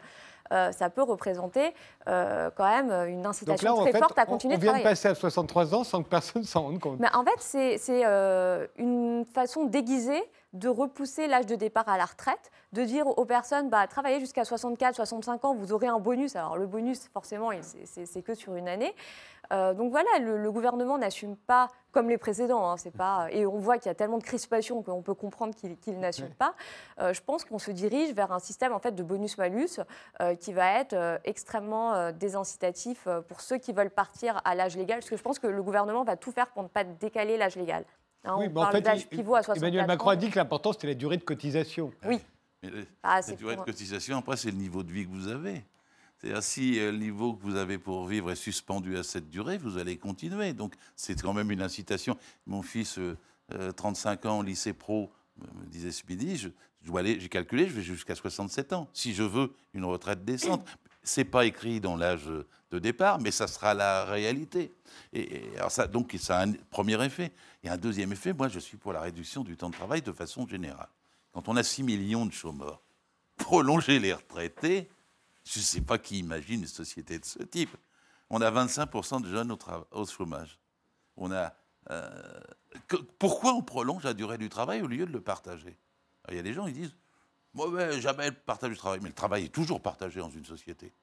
euh, ça peut représenter euh, quand même une incitation très forte à continuer de travailler. On vient de passer à 63 ans sans que personne s'en rende compte. Mais en fait, c'est euh, une façon déguisée de repousser l'âge de départ à la retraite, de dire aux personnes, bah, travaillez jusqu'à 64, 65 ans, vous aurez un bonus. Alors le bonus, forcément, c'est que sur une année. Euh, donc voilà, le, gouvernement n'assume pas comme les précédents. Hein, c'est pas, et on voit qu'il y a tellement de crispation qu'on peut comprendre qu'il n'assume pas. Euh, je pense qu'on se dirige vers un système en fait, de bonus-malus euh, qui va être extrêmement désincitatif pour ceux qui veulent partir à l'âge légal, parce que je pense que le gouvernement va tout faire pour ne pas décaler l'âge légal. Hein, oui, en fait, Emmanuel Macron a dit que l'important, c'était la durée de cotisation. Oui. Ah, la durée de cotisation, après, c'est le niveau de vie que vous avez. C'est-à-dire, si euh, le niveau que vous avez pour vivre est suspendu à cette durée, vous allez continuer. Donc, c'est quand même une incitation. Mon fils, 35 euh, euh, ans, lycée pro, me disait ce midi, je, dois aller, j'ai calculé, je vais jusqu'à 67 ans. Si je veux une retraite décente, c'est pas écrit dans l'âge de départ, mais ça sera la réalité. Et, alors ça, donc, ça a un premier effet. Et un deuxième effet, moi, je suis pour la réduction du temps de travail de façon générale. Quand on a 6 millions de chômeurs, prolonger les retraités, je ne sais pas qui imagine une société de ce type. On a 25% de jeunes au, chômage. On a, euh, pourquoi on prolonge la durée du travail au lieu de le partager? Il y a des gens qui disent Moi, jamais le partage du travail. Mais le travail est toujours partagé dans une société.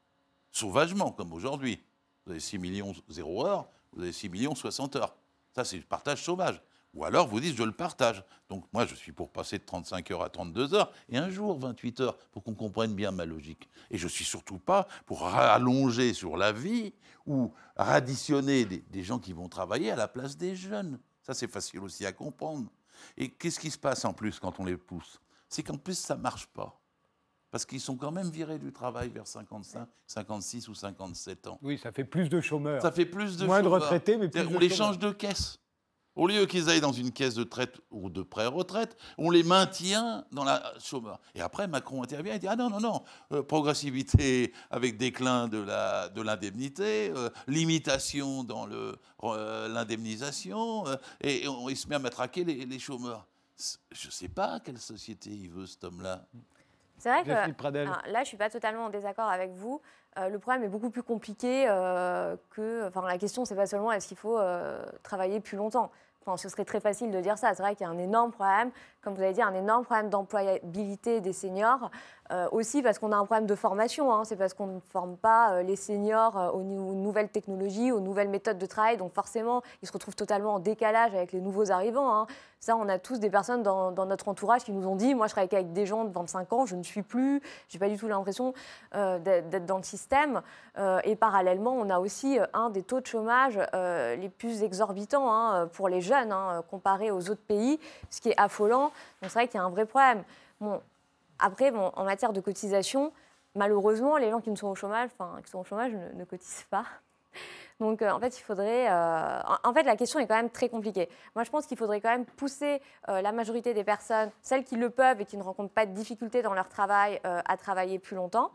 Sauvagement, comme aujourd'hui. Vous avez 6 millions 0 heures, vous avez 6 millions 60 heures. Ça, c'est le partage sauvage. Ou alors vous dites je le partage. Donc moi je suis pour passer de 35 heures à 32 heures et un jour 28 heures pour qu'on comprenne bien ma logique. Et je suis surtout pas pour rallonger sur la vie ou radditionner des, gens qui vont travailler à la place des jeunes. Ça c'est facile aussi à comprendre. Et qu'est-ce qui se passe en plus quand on les pousse? C'est qu'en plus ça marche pas. Parce qu'ils sont quand même virés du travail vers 55, 56 ou 57 ans. Oui, ça fait plus de chômeurs. Ça fait plus de Moins de retraités, mais plus de On les change de caisse Au lieu qu'ils aillent dans une caisse de traite ou de pré-retraite, on les maintient dans la chômeur. Et après, Macron intervient et dit Ah non, non, non, euh, progressivité avec déclin de l'indemnité, de euh, limitation dans euh, l'indemnisation, et on, il se met à matraquer les, les chômeurs. Je ne sais pas quelle société il veut, cet homme-là. C'est vrai que là, je ne suis pas totalement en désaccord avec vous. le problème est beaucoup plus compliqué que. Enfin, la question, c'est pas seulement est-ce qu'il faut travailler plus longtemps ce serait très facile de dire ça. C'est vrai qu'il y a un énorme problème, comme vous avez dit, un énorme problème d'employabilité des seniors. Euh, aussi parce qu'on a un problème de formation. Hein. C'est parce qu'on ne forme pas euh, les seniors euh, aux, nouvelles technologies, aux nouvelles méthodes de travail. Donc forcément, ils se retrouvent totalement en décalage avec les nouveaux arrivants. Hein. Ça, on a tous des personnes dans, notre entourage qui nous ont dit, moi je travaille avec des gens de 25 ans, je ne suis plus, j'ai pas du tout l'impression d'être dans le système. et parallèlement, on a aussi un des taux de chômage les plus exorbitants hein, pour les jeunes, comparé aux autres pays, ce qui est affolant. Donc c'est vrai qu'il y a un vrai problème. Bon, après, en matière de cotisation, malheureusement, les gens qui, ne sont, au chômage, enfin, qui sont au chômage ne, cotisent pas. Donc, euh, en fait, il faudrait. Euh, en fait, la question est quand même très compliquée. Moi, je pense qu'il faudrait quand même pousser euh, la majorité des personnes, celles qui le peuvent et qui ne rencontrent pas de difficultés dans leur travail, à travailler plus longtemps.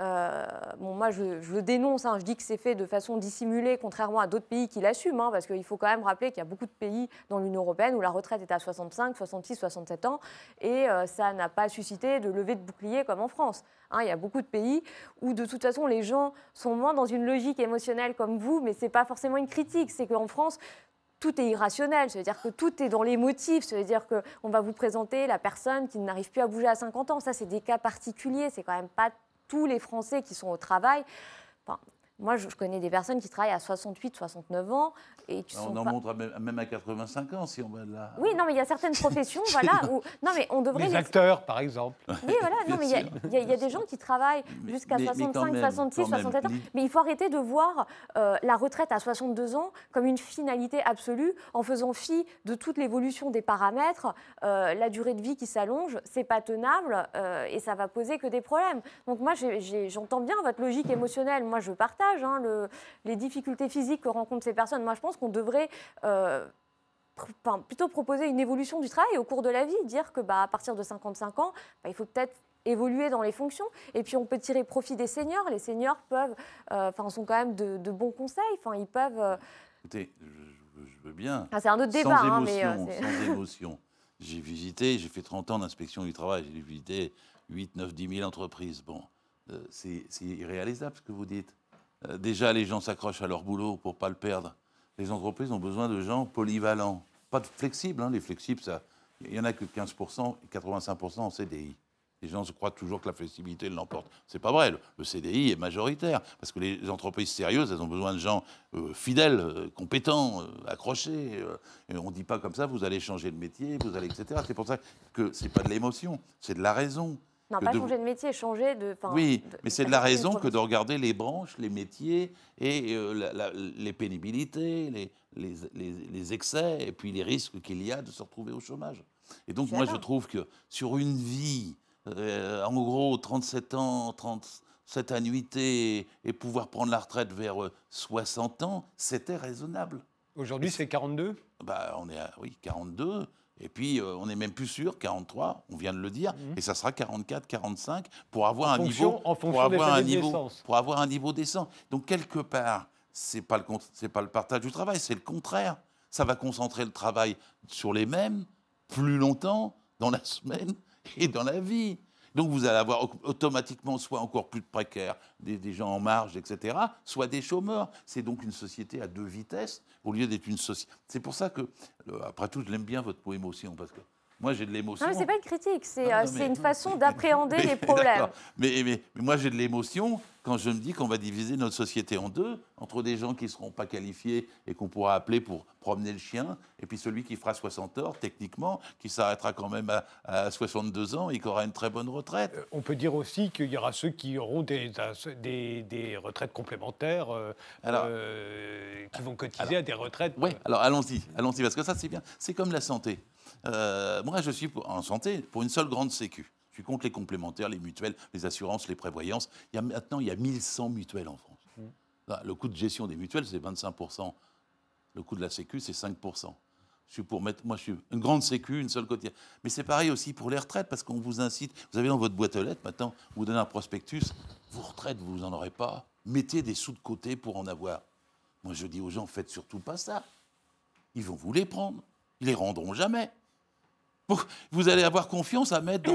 Euh, moi, je, le dénonce. Hein. je dis que c'est fait de façon dissimulée, contrairement à d'autres pays qui l'assument, hein, parce qu'il faut quand même rappeler qu'il y a beaucoup de pays dans l'Union européenne où la retraite est à 65, 66, 67 ans, et euh, ça n'a pas suscité de levée de bouclier comme en France. Hein. il y a beaucoup de pays où, de toute façon, les gens sont moins dans une logique émotionnelle comme vous, mais ce n'est pas forcément une critique. C'est qu'en France, tout est irrationnel, c'est-à-dire que tout est dans les motifs, c'est-à-dire qu'on va vous présenter la personne qui n'arrive plus à bouger à 50 ans. Ça, c'est des cas particuliers, c'est quand même pas tous les Français qui sont au travail. Moi, je connais des personnes qui travaillent à 68, 69 ans on en montre même à 85 ans si on va là. Oui, non, mais il y a certaines professions, voilà, où non, mais on devrait les, acteurs, par exemple. Oui, voilà, non, mais il y, a des gens qui travaillent jusqu'à 65, 66, 67 ans. Mais il faut arrêter de voir euh, la retraite à 62 ans comme une finalité absolue, en faisant fi de toute l'évolution des paramètres, euh, la durée de vie qui s'allonge, c'est pas tenable euh, et ça va poser que des problèmes. Donc moi, j'entends bien votre logique émotionnelle. Moi, je partage hein, le, les difficultés physiques que rencontrent ces personnes. Moi, je pense qu'on devrait euh, plutôt proposer une évolution du travail au cours de la vie, dire que bah, à partir de 55 ans, bah, il faut peut-être évoluer dans les fonctions. Et puis on peut tirer profit des seniors. Les seniors peuvent, euh, enfin, sont quand même de, bons conseils. Enfin, ils peuvent. Euh, Écoutez, je, veux bien. Ah, c'est un autre débat. Sans émotion, sans émotion. J'ai visité, j'ai fait 30 ans d'inspection du travail. J'ai visité 8, 9, 10 000 entreprises. Bon, c'est irréalisable ce que vous dites. Déjà, les gens s'accrochent à leur boulot pour pas le perdre les entreprises ont besoin de gens polyvalents. Pas de flexibles, hein, les flexibles, il n'y en a que 15% et 85% en CDI. Les gens se croient toujours que la flexibilité l'emporte. C'est pas vrai. Le CDI est majoritaire parce que les entreprises sérieuses, elles ont besoin de gens euh, fidèles, euh, compétents, euh, accrochés. on ne dit pas comme ça, vous allez changer de métier, vous allez, etc. C'est pour ça que c'est pas de l'émotion, c'est de la raison. Non, pas changer de métier, changer de. Oui, mais c'est de la raison que de regarder les branches, les métiers et euh, les pénibilités, les, les, les, excès et puis les risques qu'il y a de se retrouver au chômage. Et donc, moi, je trouve que sur une vie, euh, en gros, 37 ans, 37 annuités et pouvoir prendre la retraite vers 60 euh, ans, c'était raisonnable. Aujourd'hui, c'est 42 bah, On est à, oui, 42. Et puis, euh, on n'est même plus sûr, 43, on vient de le dire, mhm. et ça sera 44, 45 pour avoir un niveau, pour avoir un niveau, pour avoir un niveau décent. Donc quelque part, c'est pas le c'est pas le partage du travail, c'est le contraire. Ça va concentrer le travail sur les mêmes plus longtemps dans la semaine et dans la vie. Donc vous allez avoir automatiquement soit encore plus de précaires, des, gens en marge, etc., soit des chômeurs. C'est donc une société à deux vitesses au lieu d'être une société. C'est pour ça que, après tout, je l'aime bien votre mot émotion, parce que moi, j'ai de l'émotion. Non, mais c'est pas une critique, c'est euh, une façon d'appréhender les problèmes. Mais, mais, moi, j'ai de l'émotion quand je me dis qu'on va diviser notre société en deux, entre des gens qui ne seront pas qualifiés et qu'on pourra appeler pour promener le chien, et puis celui qui fera 60 heures, techniquement, qui s'arrêtera quand même à, 62 ans et qui aura une très bonne retraite. Euh, on peut dire aussi qu'il y aura ceux qui auront des, des, retraites complémentaires, euh, qui vont cotiser à des retraites. Oui, alors allons-y, allons-y, parce que ça, c'est bien. C'est comme la santé. Euh, moi, je suis en santé pour une seule grande sécu. Je suis contre les complémentaires, les mutuelles, les assurances, les prévoyances. Il y a, maintenant, il y a 1100 mutuelles en France. Mmh. Le coût de gestion des mutuelles, c'est 25%. Le coût de la sécu, c'est 5%. Je suis pour mettre, moi, je suis une grande sécu, une seule côtière. Mais c'est pareil aussi pour les retraites, parce qu'on vous incite. Vous avez dans votre boîte aux lettres, maintenant, vous donnez un prospectus. Vos retraites, vous n'en aurez pas. Mettez des sous de côté pour en avoir. Moi, je dis aux gens, faites surtout pas ça. Ils vont vous les prendre. Ils les rendront jamais. Vous allez avoir confiance à mettre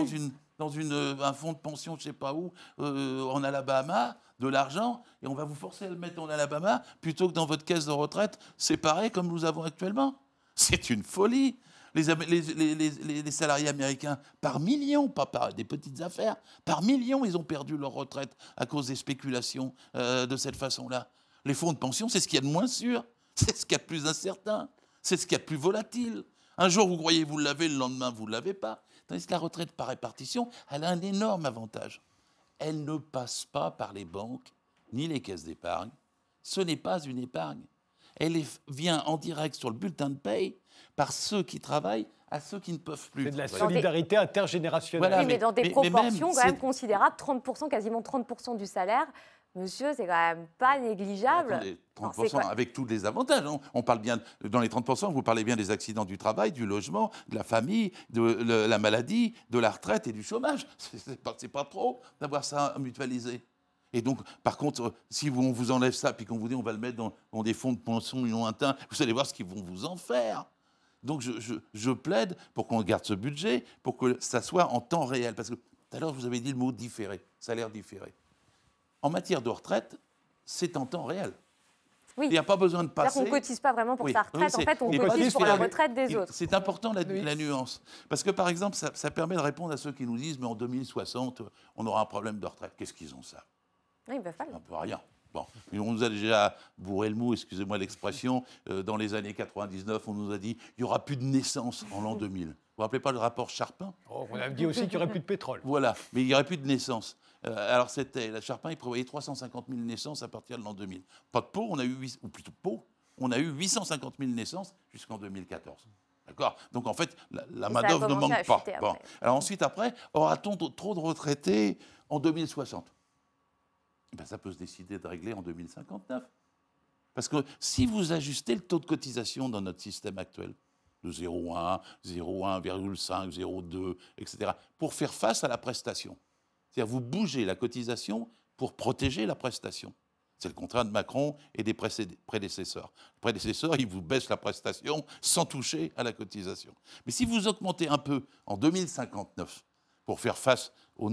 dans, une, un fonds de pension, je ne sais pas où, euh, en Alabama, de l'argent, et on va vous forcer à le mettre en Alabama plutôt que dans votre caisse de retraite séparée comme nous avons actuellement. C'est une folie. Les, les, salariés américains, par millions, pas par des petites affaires, par millions, ils ont perdu leur retraite à cause des spéculations euh, de cette façon-là. Les fonds de pension, c'est ce qu'il y a de moins sûr, c'est ce qu'il y a de plus incertain, c'est ce qu'il y a de plus volatile. Un jour, vous croyez vous l'avez, le lendemain, vous ne l'avez pas. Tandis que la retraite par répartition, elle a un énorme avantage. Elle ne passe pas par les banques ni les caisses d'épargne. Ce n'est pas une épargne. Elle vient en direct sur le bulletin de paye par ceux qui travaillent à ceux qui ne peuvent plus. C'est de la solidarité intergénérationnelle. oui, mais, dans des proportions quand même considérables, 30%, quasiment 30% du salaire, Monsieur, c'est quand même pas négligeable. 30% avec tous les avantages. Hein. On parle bien, dans les 30%, vous parlez bien des accidents du travail, du logement, de la famille, de la maladie, de la retraite et du chômage. C'est pas, pas trop d'avoir ça mutualisé. Et donc, par contre, si on vous enlève ça, puis qu'on vous dit on va le mettre dans, des fonds de pension lointains, vous allez voir ce qu'ils vont vous en faire. Donc, je, plaide pour qu'on garde ce budget, pour que ça soit en temps réel. Parce que tout à l'heure, vous avez dit le mot différé, salaire différé. En matière de retraite, c'est en temps réel. Oui. Il n'y a pas besoin de passer. On ne cotise pas vraiment pour sa retraite, en fait, on cotise pour la retraite des autres. C'est important la, nuance. Parce que, par exemple, ça, permet de répondre à ceux qui nous disent mais en 2060, on aura un problème de retraite. Qu'est-ce qu'ils ont ça? Oui, bah, Un peu rien. Bon, on nous a déjà bourré le mot, excusez-moi l'expression, euh, dans les années 99, on nous a dit il n'y aura plus de naissance en l'an 2000. Vous vous rappelez pas le rapport Charpin? Oh, On a dit aussi qu'il n'y aurait plus de pétrole. Voilà, mais il n'y aurait plus de naissance. Euh, alors c'était, la Charpin, il prévoyait 350 000 naissances à partir de l'an 2000. Pas de peau, on a eu, ou plutôt on a eu 850 000 naissances jusqu'en 2014. D'accord? Donc en fait, la, la main-d'œuvre ne manque pas. Bon. Alors ensuite, après, aura-t-on trop de retraités en 2060 eh ben, ça peut se décider de régler en 2059. Parce que si vous ajustez le taux de cotisation dans notre système actuel, de 0,1, 0,1,5, 0,2, etc., pour faire face à la prestation, c'est-à-dire vous bougez la cotisation pour protéger la prestation. C'est le contrat de Macron et des prédécesseurs. Les prédécesseurs, ils vous baissent la prestation sans toucher à la cotisation. Mais si vous augmentez un peu en 2059 pour faire face aux,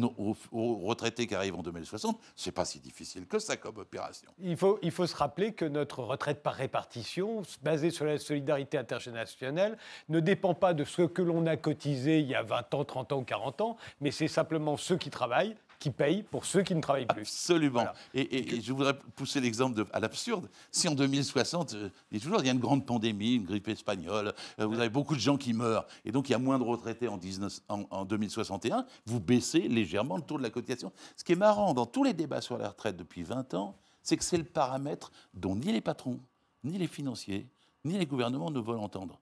retraités qui arrivent en 2060, ce n'est pas si difficile que ça comme opération. Il faut, il faut se rappeler que notre retraite par répartition, basée sur la solidarité internationale, ne dépend pas de ce que l'on a cotisé il y a 20 ans, 30 ans ou 40 ans, mais c'est simplement ceux qui travaillent qui payent pour ceux qui ne travaillent plus. Absolument. Et, je voudrais pousser l'exemple à l'absurde. Si en 2060, il, y toujours, il y a une grande pandémie, une grippe espagnole, euh, vous avez beaucoup de gens qui meurent, et donc il y a moins de retraités en, 19, en, 2061, vous baissez légèrement le taux de la cotisation. Ce qui est marrant dans tous les débats sur la retraite depuis 20 ans, c'est que c'est le paramètre dont ni les patrons, ni les financiers, ni les gouvernements ne veulent entendre.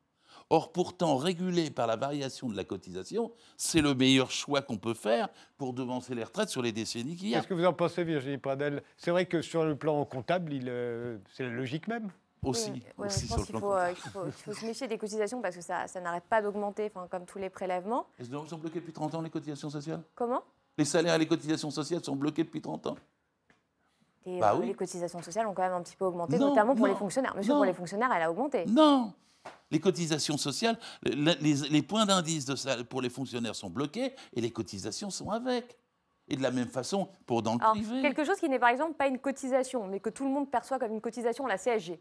Or, pourtant, régulé par la variation de la cotisation, c'est le meilleur choix qu'on peut faire pour devancer les retraites sur les décennies qui y Qu'est-ce que vous en pensez, Virginie Pradel? C'est vrai que sur le plan comptable, euh, c'est la logique même aussi, aussi je pense qu'il faut, euh, faut, se méfier des cotisations parce que ça, n'arrête pas d'augmenter, comme tous les prélèvements. Elles sont bloquées depuis 30 ans, les cotisations sociales? Comment? Les salaires et les cotisations sociales sont bloqués depuis 30 ans. bah euh, oui. Les cotisations sociales ont quand même un petit peu augmenté, notamment pour les fonctionnaires. Monsieur, pour les fonctionnaires, elle a augmenté. Non les cotisations sociales, les, points d'indice pour les fonctionnaires sont bloqués et les cotisations sont avec. Et de la même façon pour dans le privé. Quelque chose qui n'est par exemple pas une cotisation, mais que tout le monde perçoit comme une cotisation, la CSG.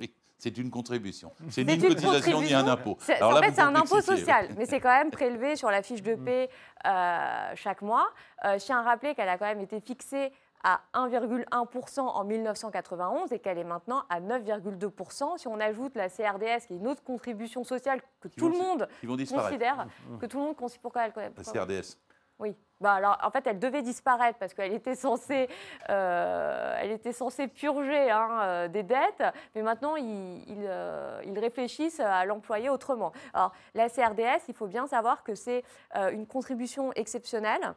Oui, c'est une contribution. C'est ni une, cotisation ni un impôt. en fait, c'est un impôt social, mais c'est quand même prélevé sur la fiche de paie euh, chaque mois. Euh, je tiens à rappeler qu'elle a quand même été fixée à 1,1% en 1991 et qu'elle est maintenant à 9,2%. Si on ajoute la CRDS, qui est une autre contribution sociale que tout le monde considère, que tout le monde considère pourquoi elle connaît. La CRDS. Oui. Bah alors, en fait, elle devait disparaître parce qu'elle était censée, euh, elle était censée purger hein, euh, des dettes, mais maintenant ils, euh, ils réfléchissent à l'employer autrement. Alors, la CRDS, il faut bien savoir que c'est une contribution exceptionnelle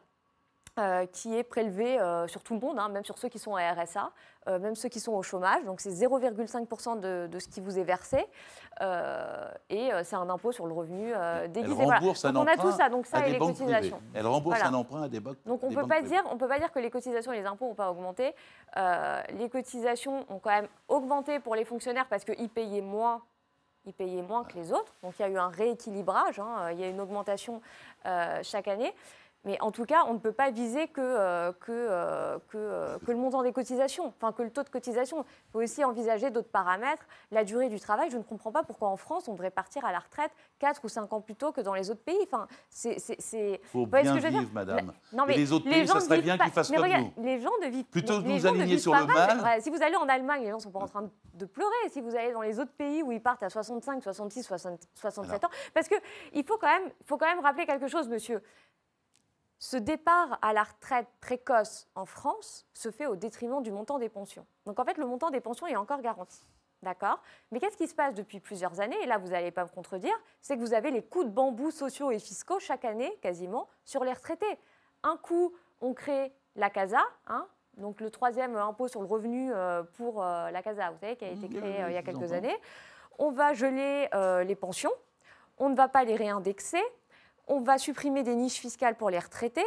euh, qui est prélevé euh, sur tout le monde, hein, même sur ceux qui sont à RSA, euh, même ceux qui sont au chômage. Donc c'est 0,5% de, de, ce qui vous est versé. et c'est un impôt sur le revenu déguisé. Elle rembourse voilà. un donc on a tout ça, donc ça et les cotisations. Privées. Elle rembourse voilà. un emprunt à des banques. Donc on ne peut, pas dire, on peut pas dire que les cotisations et les impôts n'ont pas augmenté. les cotisations ont quand même augmenté pour les fonctionnaires parce qu'ils payaient moins ils payaient moins que les autres. Donc il y a eu un rééquilibrage, hein. il y a une augmentation euh, chaque année. Mais en tout cas, on ne peut pas viser que, euh, que, euh, que, euh, que, le montant des cotisations, enfin que le taux de cotisation. Il faut aussi envisager d'autres paramètres. La durée du travail, je ne comprends pas pourquoi en France, on devrait partir à la retraite 4 ou 5 ans plus tôt que dans les autres pays. Enfin, c'est... Il faut bien ce que vivre, dire madame. Non, mais les autres les pays, ça serait bien qu'ils fassent comme regarde, nous. Les gens ne vivent Plutôt que de nous aligner sur le mal. si vous allez en Allemagne, les gens ne sont pas en train de pleurer. Si vous allez dans les autres pays où ils partent à 65, 66, 60, 67 Alors. ans. Parce qu'il faut, quand même, faut quand même rappeler quelque chose, monsieur ce départ à la retraite précoce en France se fait au détriment du montant des pensions. Donc en fait, le montant des pensions est encore garanti. D'accord? Mais qu'est-ce qui se passe depuis plusieurs années? Et là, vous n'allez pas me contredire, c'est que vous avez les coups de bambou sociaux et fiscaux chaque année, quasiment, sur les retraités. Un coup, on crée la CASA, hein, donc le troisième impôt sur le revenu euh, pour euh, la CASA, vous savez, qui a été créé euh, il y a quelques années. On va geler les pensions, on ne va pas les réindexer, on va supprimer des niches fiscales pour les retraités,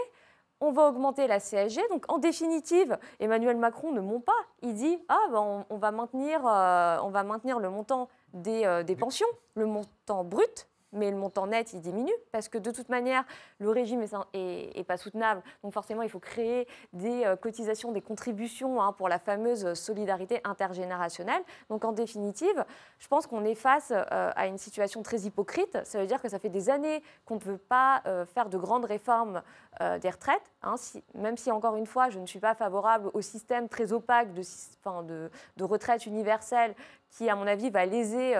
on va augmenter la CSG. Donc, en définitive, Emmanuel Macron ne ment pas. Il dit ah, ben, on, va maintenir, euh, on va maintenir le montant des, euh, des pensions, le montant brut, mais le montant net, il diminue, parce que de toute manière, le régime est, pas soutenable. Donc forcément, il faut créer des euh, cotisations, des contributions hein, pour la fameuse solidarité intergénérationnelle. Donc en définitive, je pense qu'on est face euh, à une situation très hypocrite. Ça veut dire que ça fait des années qu'on ne peut pas euh, faire de grandes réformes des retraites, hein, même si encore une fois, je ne suis pas favorable au système très opaque de, de, de retraite universelle qui, à mon avis, va léser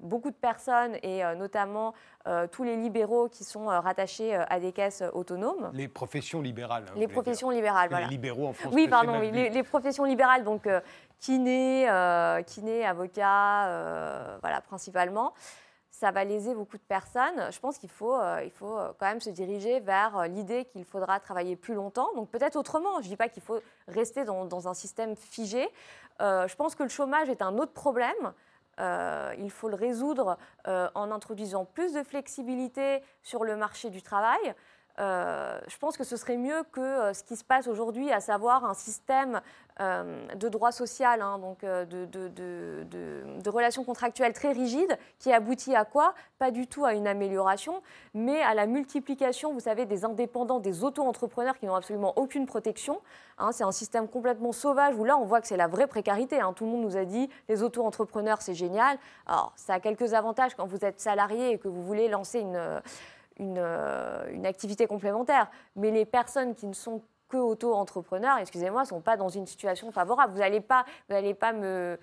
beaucoup de personnes et euh, notamment euh, tous les libéraux qui sont rattachés à des caisses autonomes. Les professions libérales. Hein, les professions libérales, voilà. Les libéraux en France. Oui, pardon, oui, les, professions libérales, donc kiné, kiné, avocat, voilà, principalement ça va léser beaucoup de personnes. Je pense qu'il faut, il faut quand même se diriger vers l'idée qu'il faudra travailler plus longtemps, donc peut-être autrement. Je ne dis pas qu'il faut rester dans, dans, un système figé. Euh, je pense que le chômage est un autre problème. Euh, il faut le résoudre euh, en introduisant plus de flexibilité sur le marché du travail. Euh, je pense que ce serait mieux que ce qui se passe aujourd'hui, à savoir un système de droit social, hein, donc de, de, relations contractuelles très rigides, qui aboutit à quoi? Pas du tout à une amélioration, mais à la multiplication, vous savez, des indépendants, des auto-entrepreneurs qui n'ont absolument aucune protection. Hein, c'est un système complètement sauvage où là, on voit que c'est la vraie précarité. Hein. Tout le monde nous a dit, les auto-entrepreneurs, c'est génial. Alors, ça a quelques avantages quand vous êtes salarié et que vous voulez lancer une euh, une, activité complémentaire. Mais les personnes qui ne sont que auto-entrepreneurs, excusez-moi, ne sont pas dans une situation favorable. Vous n'allez pas, vous pas me...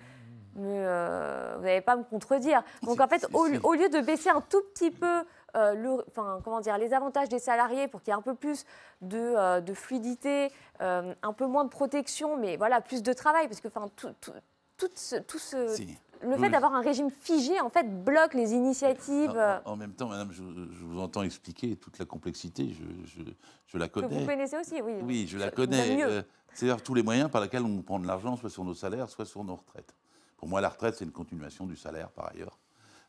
Euh, vous n'allez pas me contredire. Donc en fait, au, lieu de baisser un tout petit peu euh, le, enfin, comment dire, les avantages des salariés pour qu'il y ait un peu plus de, de fluidité, un peu moins de protection, mais voilà, plus de travail, parce que enfin, tout, tout, tout ce, tout ce le fait d'avoir un régime figé, en fait, bloque les initiatives. En, même temps, madame, je, vous entends expliquer toute la complexité, je, je, la connais. Que vous connaissez aussi, oui. Oui, je la connais. Euh, c'est-à-dire tous les moyens par lesquels on prend de l'argent, soit sur nos salaires, soit sur nos retraites. Pour moi, la retraite, c'est une continuation du salaire, par ailleurs.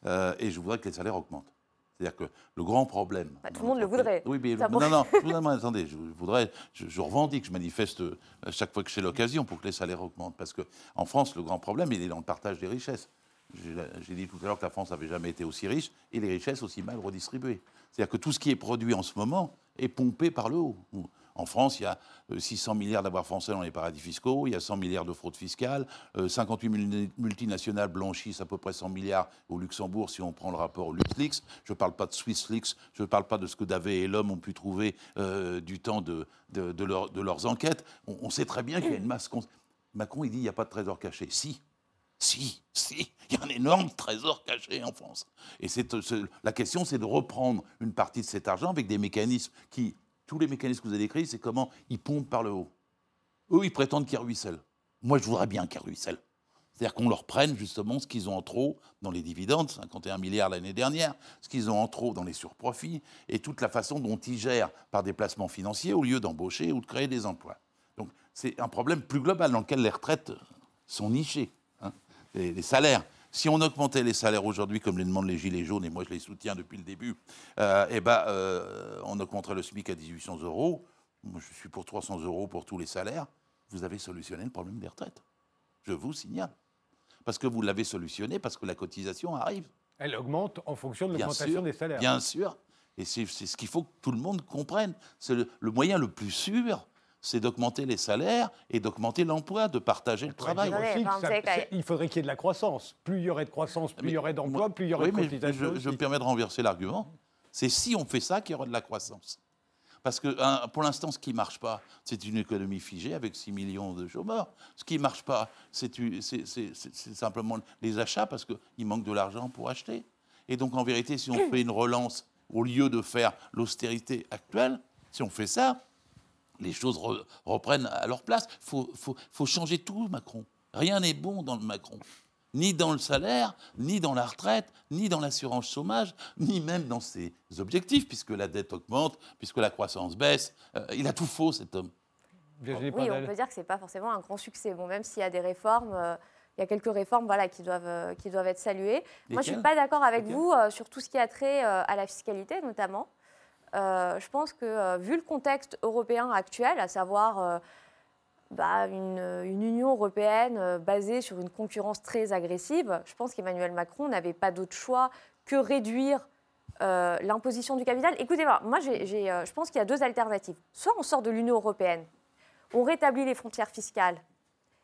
Euh, et je voudrais que les salaires augmentent. C'est-à-dire que le grand problème. Bah, tout le monde le voudrait. Oui, mais non, non, non, attendez, je voudrais, je, revendique, je manifeste euh, chaque fois que j'ai l'occasion pour que les salaires augmentent. Parce qu'en France, le grand problème, il est dans le partage des richesses. J'ai dit tout à l'heure que la France n'avait jamais été aussi riche et les richesses aussi mal redistribuées. C'est-à-dire que tout ce qui est produit en ce moment est pompé par le haut. En France, il y a 600 euh, milliards d'avoirs français dans les paradis fiscaux, il y a 100 milliards de fraude fiscale, 58 euh, multinationales blanchissent à peu près 100 milliards au Luxembourg si on prend le rapport au LuxLeaks. Je ne parle pas de SwissLeaks, je ne parle pas de ce que Davé et l'homme ont pu trouver euh, du temps de, de, leurs enquêtes. On, sait très bien qu'il y a une masse... Macron, il dit qu'il n'y a pas de trésor caché. Si, si, si, il y a un énorme trésor caché en France. Et la question, c'est de reprendre une partie de cet argent avec des mécanismes qui, tous les mécanismes que vous avez décrits, c'est comment ils pompent par le haut. Eux, ils prétendent qu'ils ruissellent. Moi, je voudrais bien qu'ils ruissellent. C'est-à-dire qu'on leur prenne justement ce qu'ils ont en trop dans les dividendes, 51 milliards l'année dernière, ce qu'ils ont en trop dans les surprofits, et toute la façon dont ils gèrent par des placements financiers au lieu d'embaucher ou de créer des emplois. Donc c'est un problème plus global dans lequel les retraites sont nichées, hein, les, salaires. Si on augmentait les salaires aujourd'hui, comme les demandent les Gilets jaunes, et moi je les soutiens depuis le début, euh, eh ben, euh, on augmenterait le SMIC à 1800 euros. Moi, je suis pour 300 euros pour tous les salaires. Vous avez solutionné le problème des retraites. Je vous signale. Parce que vous l'avez solutionné, parce que la cotisation arrive. Elle augmente en fonction de l'augmentation des salaires. Bien sûr. Et c'est ce qu'il faut que tout le monde comprenne. C'est le, moyen le plus sûr c'est d'augmenter les salaires et d'augmenter l'emploi, de partager le travail. il faudrait qu'il y ait de la croissance. Plus il y aurait de croissance, plus il y aurait d'emplois, plus il y aurait de cotisation. Je, je me permets de renverser l'argument. C'est si on fait ça qu'il y aura de la croissance. Parce que hein, pour l'instant, ce qui ne marche pas, c'est une économie figée avec 6 millions de chômeurs. Ce qui ne marche pas, c'est simplement les achats parce qu'il manque de l'argent pour acheter. Et donc, en vérité, si on fait une relance, au lieu de faire l'austérité actuelle, si on fait ça, les choses reprennent à leur place. Il faut changer tout, Macron. Rien n'est bon dans le Macron ni dans le salaire, ni dans la retraite, ni dans l'assurance chômage, ni même dans ses objectifs, puisque la dette augmente, puisque la croissance baisse. Euh, il a tout faux, cet homme. oui, on peut dire que ce n'est pas forcément un grand succès. Bon, même s'il y a des réformes, euh, il y a quelques réformes voilà, qui, doivent, euh, qui doivent être saluées. Moi, je ne suis pas d'accord avec vous sur tout ce qui a trait à la fiscalité, notamment. Je pense que, vu le contexte européen actuel, à savoir bah, une, Union européenne euh, basée sur une concurrence très agressive, je pense qu'Emmanuel Macron n'avait pas d'autre choix que réduire euh, l'imposition du capital. Écoutez-moi, moi, euh, je pense qu'il y a deux alternatives. Soit on sort de l'Union européenne, on rétablit les frontières fiscales,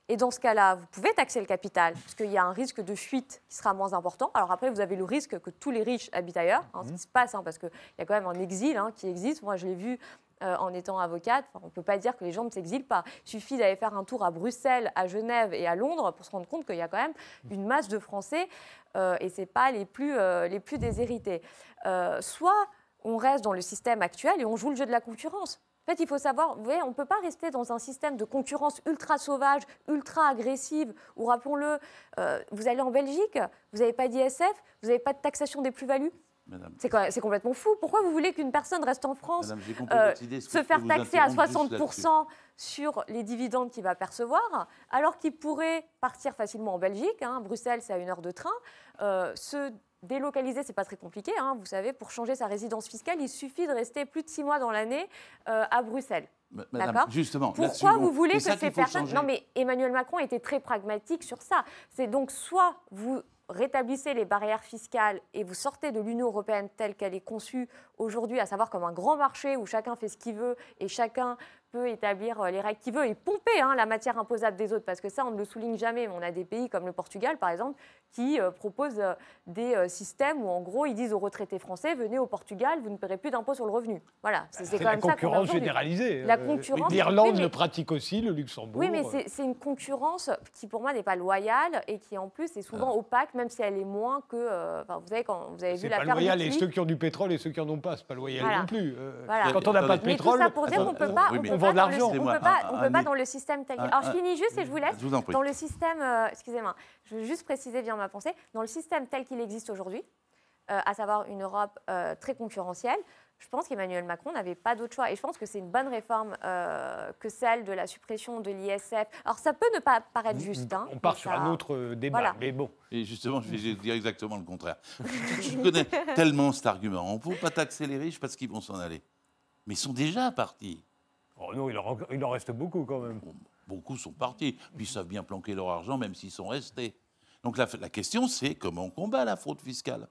et dans ce cas-là, vous pouvez taxer le capital, parce qu'il y a un risque de fuite qui sera moins important. Alors après, vous avez le risque que tous les riches habitent ailleurs, hein, ce qui se passe, hein, parce qu'il y a quand même un exil hein, qui existe. Moi, je l'ai vu euh, en étant avocate. on ne peut pas dire que les gens ne s'exilent pas. Il suffit d'aller faire un tour à Bruxelles, à Genève et à Londres pour se rendre compte qu'il y a quand même une masse de Français euh, et ce n'est pas les plus, euh, les plus déshérités. soit on reste dans le système actuel et on joue le jeu de la concurrence. En fait, il faut savoir, vous voyez, on ne peut pas rester dans un système de concurrence ultra sauvage, ultra agressive, où, rappelons-le, vous allez en Belgique, vous n'avez pas d'ISF, vous n'avez pas de taxation des plus-values, c'est complètement fou. Pourquoi vous voulez qu'une personne reste en France, euh, se faire taxer à 60% sur les dividendes qu'il va percevoir, alors qu'il pourrait partir facilement en Belgique, hein, Bruxelles c'est à une heure de train, euh, se délocaliser, c'est pas très compliqué, hein, vous savez, pour changer sa résidence fiscale, il suffit de rester plus de six mois dans l'année euh, à Bruxelles. D'accord? Justement. Pourquoi vous voulez que ces personnes. Non, mais Emmanuel Macron était très pragmatique sur ça. C'est donc soit vous rétablissez les barrières fiscales et vous sortez de l'Union européenne telle qu'elle est conçue aujourd'hui, à savoir comme un grand marché où chacun fait ce qu'il veut et chacun peut établir euh, les règles qu'il veut et pomper hein, la matière imposable des autres, parce que ça, on ne le souligne jamais. On a des pays comme le Portugal, par exemple, qui euh, proposent euh, des systèmes où, en gros, ils disent aux retraités français venez au Portugal, vous ne paierez plus d'impôts sur le revenu. Voilà, c'est quand la même ça. concurrence généralisée. La concurrence. L'Irlande le pratique aussi, le Luxembourg. Oui, mais c'est une concurrence qui, pour moi, n'est pas loyale et qui, en plus, est souvent ah. opaque, même si elle est moins que. vous savez, quand vous avez vu la. C'est pas loyal, et ceux qui ont du pétrole et ceux qui n'en ont pas, c'est pas loyal non plus. Quand on n'a pas de pétrole. Mais tout ça pour dire qu'on peut pas on de l'argent. On ne peut pas, on peut pas dans le système tel Alors je finis juste et je vous laisse. Dans le système, euh, excusez-moi, je veux juste préciser bien ma pensée. Dans le système tel qu'il existe aujourd'hui, euh, à savoir une Europe euh, très concurrentielle, je pense qu'Emmanuel Macron n'avait pas d'autre choix. Et je pense que c'est une bonne réforme que celle de la suppression de l'ISF. Alors ça peut ne pas paraître juste. Hein, on part sur un autre débat, mais bon. Et justement, je vais dire exactement le contraire. je connais tellement cet argument. On ne peut pas taxer les riches parce qu'ils vont s'en aller. Mais ils sont déjà partis. Oh non, il en, reste beaucoup quand même. Beaucoup sont partis, puis ils savent bien planquer leur argent même s'ils sont restés. Donc la, question, c'est comment on combat la fraude fiscale.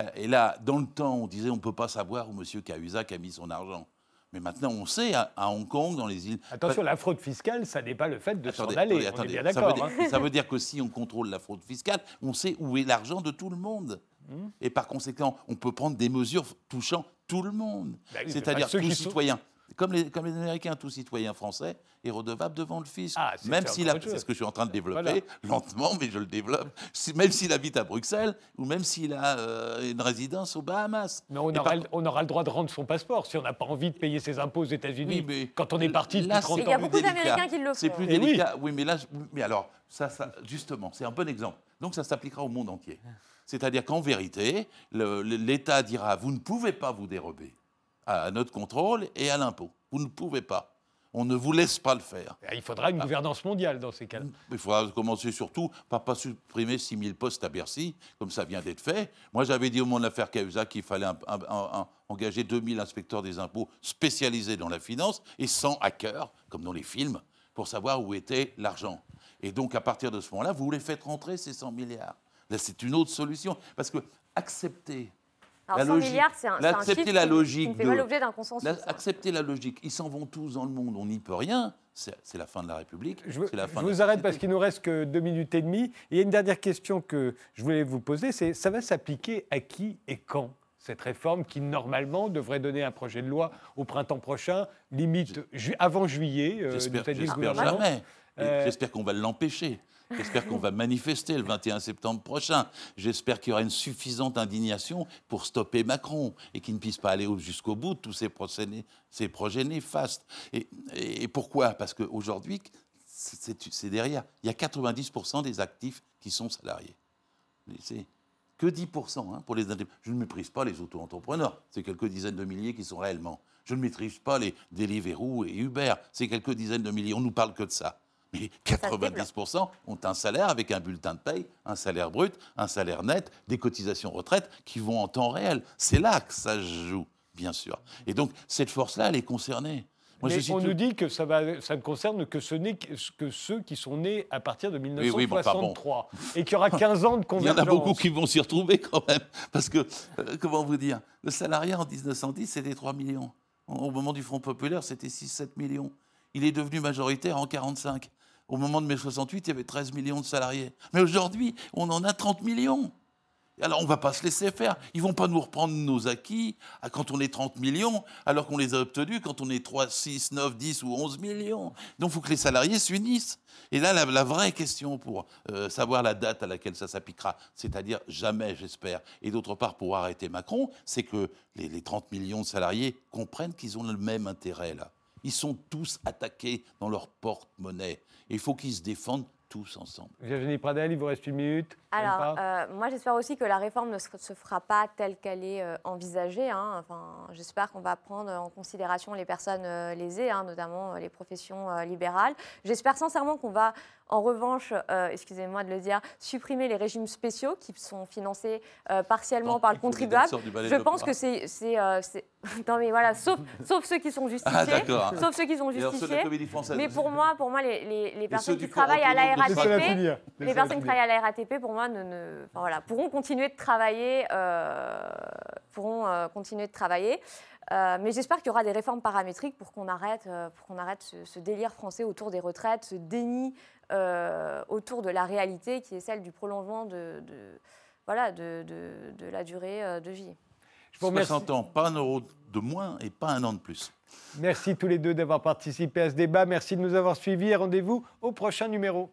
Euh, et là, dans le temps, on disait on ne peut pas savoir où M. Cahuzac a mis son argent. Mais maintenant, on sait, à, Hong Kong, dans les îles... Attention, la fraude fiscale, ça n'est pas le fait de s'en aller. on est bien d'accord. Ça, hein. ça, veut dire que si on contrôle la fraude fiscale, on sait où est l'argent de tout le monde. Et par conséquent, on peut prendre des mesures touchant tout le monde. Bah C'est-à-dire tous les citoyens comme les, comme les Américains, tout citoyen français est redevable devant le fisc. Ah, c'est même s'il c'est ce que je suis en train de développer, Voilà. lentement, mais je le développe. Même s'il habite à Bruxelles ou même s'il a euh, une résidence aux Bahamas. Mais on aura, par- le- on aura le droit de rendre son passeport si on n'a pas envie de payer ses impôts aux États-Unis. Oui, mais quand on est parti depuis là, 30 c'est Il y a beaucoup plus délicat. d'Américains qui le C'est font. plus Eh délicat. Oui. mais là, mais alors, ça, ça, justement, c'est un bon exemple. Donc, ça s'appliquera au monde entier. C'est-à-dire qu'en vérité, l'État dira vous ne pouvez pas vous dérober à notre contrôle et à l'impôt. Vous ne pouvez pas. On ne vous laisse pas le faire. Il faudra une gouvernance mondiale dans ces cas-là. Il faudra commencer surtout par pas supprimer 6 000 postes à Bercy, comme ça vient d'être fait. Moi, j'avais dit au moment de l'affaire Cahuzac qu'il fallait un- un- un- un- engager 2000 inspecteurs des impôts spécialisés dans la finance et 100 hackers, comme dans les films, pour savoir où était l'argent. Et donc, à partir de ce moment-là, vous les faites rentrer ces 100 milliards. Là, c'est une autre solution. Parce que accepter Alors, la 100 logique- milliards, c'est un, c'est là, un accepter chiffre la logique qui ne fait de- pas l'objet d'un consensus. Là, accepter la logique, ils s'en vont tous dans le monde, on n'y peut rien, c'est c'est la fin de la République. Je, veux- c'est la je fin de la vous arrête parce qu'il nous reste que deux minutes et demie. Et il y a une dernière question que je voulais vous poser, c'est ça va s'appliquer à qui et quand cette réforme qui normalement devrait donner un projet de loi au printemps prochain, limite ju- avant juillet, euh, J'espère jamais. Euh, J'espère qu'on va l'empêcher. J'espère qu'on va manifester le 21 septembre prochain. J'espère qu'il y aura une suffisante indignation pour stopper Macron et qu'il ne puisse pas aller au- jusqu'au bout de tous ces projets, néfastes. Et, pourquoi? Parce qu'aujourd'hui, c'est derrière. Il y a 90% des actifs qui sont salariés. C'est que 10% hein, pour les Je ne méprise pas les auto-entrepreneurs. C'est quelques dizaines de milliers qui sont réellement. Je ne maîtrise pas les Deliveroo et Uber. C'est quelques dizaines de milliers. On ne nous parle que de ça. Mais 90% ont un salaire avec un bulletin de paye, un salaire brut, un salaire net, des cotisations retraite qui vont en temps réel. C'est là que ça se joue, bien sûr. Et donc, cette force-là, elle est concernée. Moi, Mais on tout- nous dit que ça, va, ça ne concerne que, ce ceux qui sont nés à partir de oui, bon, enfin, bon. 1963 et qu'il y aura 15 ans de Il y convergence. en a beaucoup qui vont s'y retrouver quand même. Parce que, euh, comment vous dire, le salariat en 1910, c'était 3 millions. Au moment du Front populaire, c'était 6-7 millions. Il est devenu majoritaire en 45. Au moment de mai 68, il y avait 13 millions de salariés. Mais aujourd'hui, on en a 30 millions. Alors, on ne va pas se laisser faire. Ils ne vont pas nous reprendre nos acquis quand on est 30 millions, alors qu'on les a obtenus quand on est 3, 6, 9, 10 ou 11 millions. Donc, il faut que les salariés s'unissent. Et là, la, vraie question pour euh, savoir la date à laquelle ça s'appliquera, c'est-à-dire jamais, j'espère, et d'autre part pour arrêter Macron, c'est que les 30 millions de salariés comprennent qu'ils ont le même intérêt là. Ils sont tous attaqués dans leur porte-monnaie. Il faut qu'ils se défendent tous ensemble. Virginie Pradel, il vous reste une minute. Alors, euh, moi, j'espère aussi que la réforme ne se, se fera pas telle qu'elle est euh, envisagée. hein. Enfin, j'espère qu'on va prendre en considération les personnes euh, lésées, hein, notamment euh, les professions euh, libérales. J'espère sincèrement qu'on va, en revanche, euh, excusez-moi de le dire, supprimer les régimes spéciaux qui sont financés euh, partiellement Non, par le contribuable. Je pense que c'est, c'est, euh, non mais voilà, sauf, sauf ceux qui sont justifiés, Ah, d'accord. sauf ceux qui sont la justifiés. Mais pour moi, pour moi, les, les- les personnes qui travaillent à la RATP, les personnes qui travaillent à la RATP, pour moi, ne, ne- enfin, voilà, pourront continuer de travailler, euh, pourront euh, continuer de travailler. Euh, mais j'espère qu'il y aura des réformes paramétriques pour qu'on arrête, euh, pour qu'on arrête ce, ce délire français autour des retraites, ce déni autour de la réalité qui est celle du prolongement de, de- voilà, de, de- de la durée euh, de vie. Je vous remercie. 60 ans, pas un euro de moins et pas un an de plus. Merci tous les deux d'avoir participé à ce débat. Merci de nous avoir suivis et rendez-vous au prochain numéro.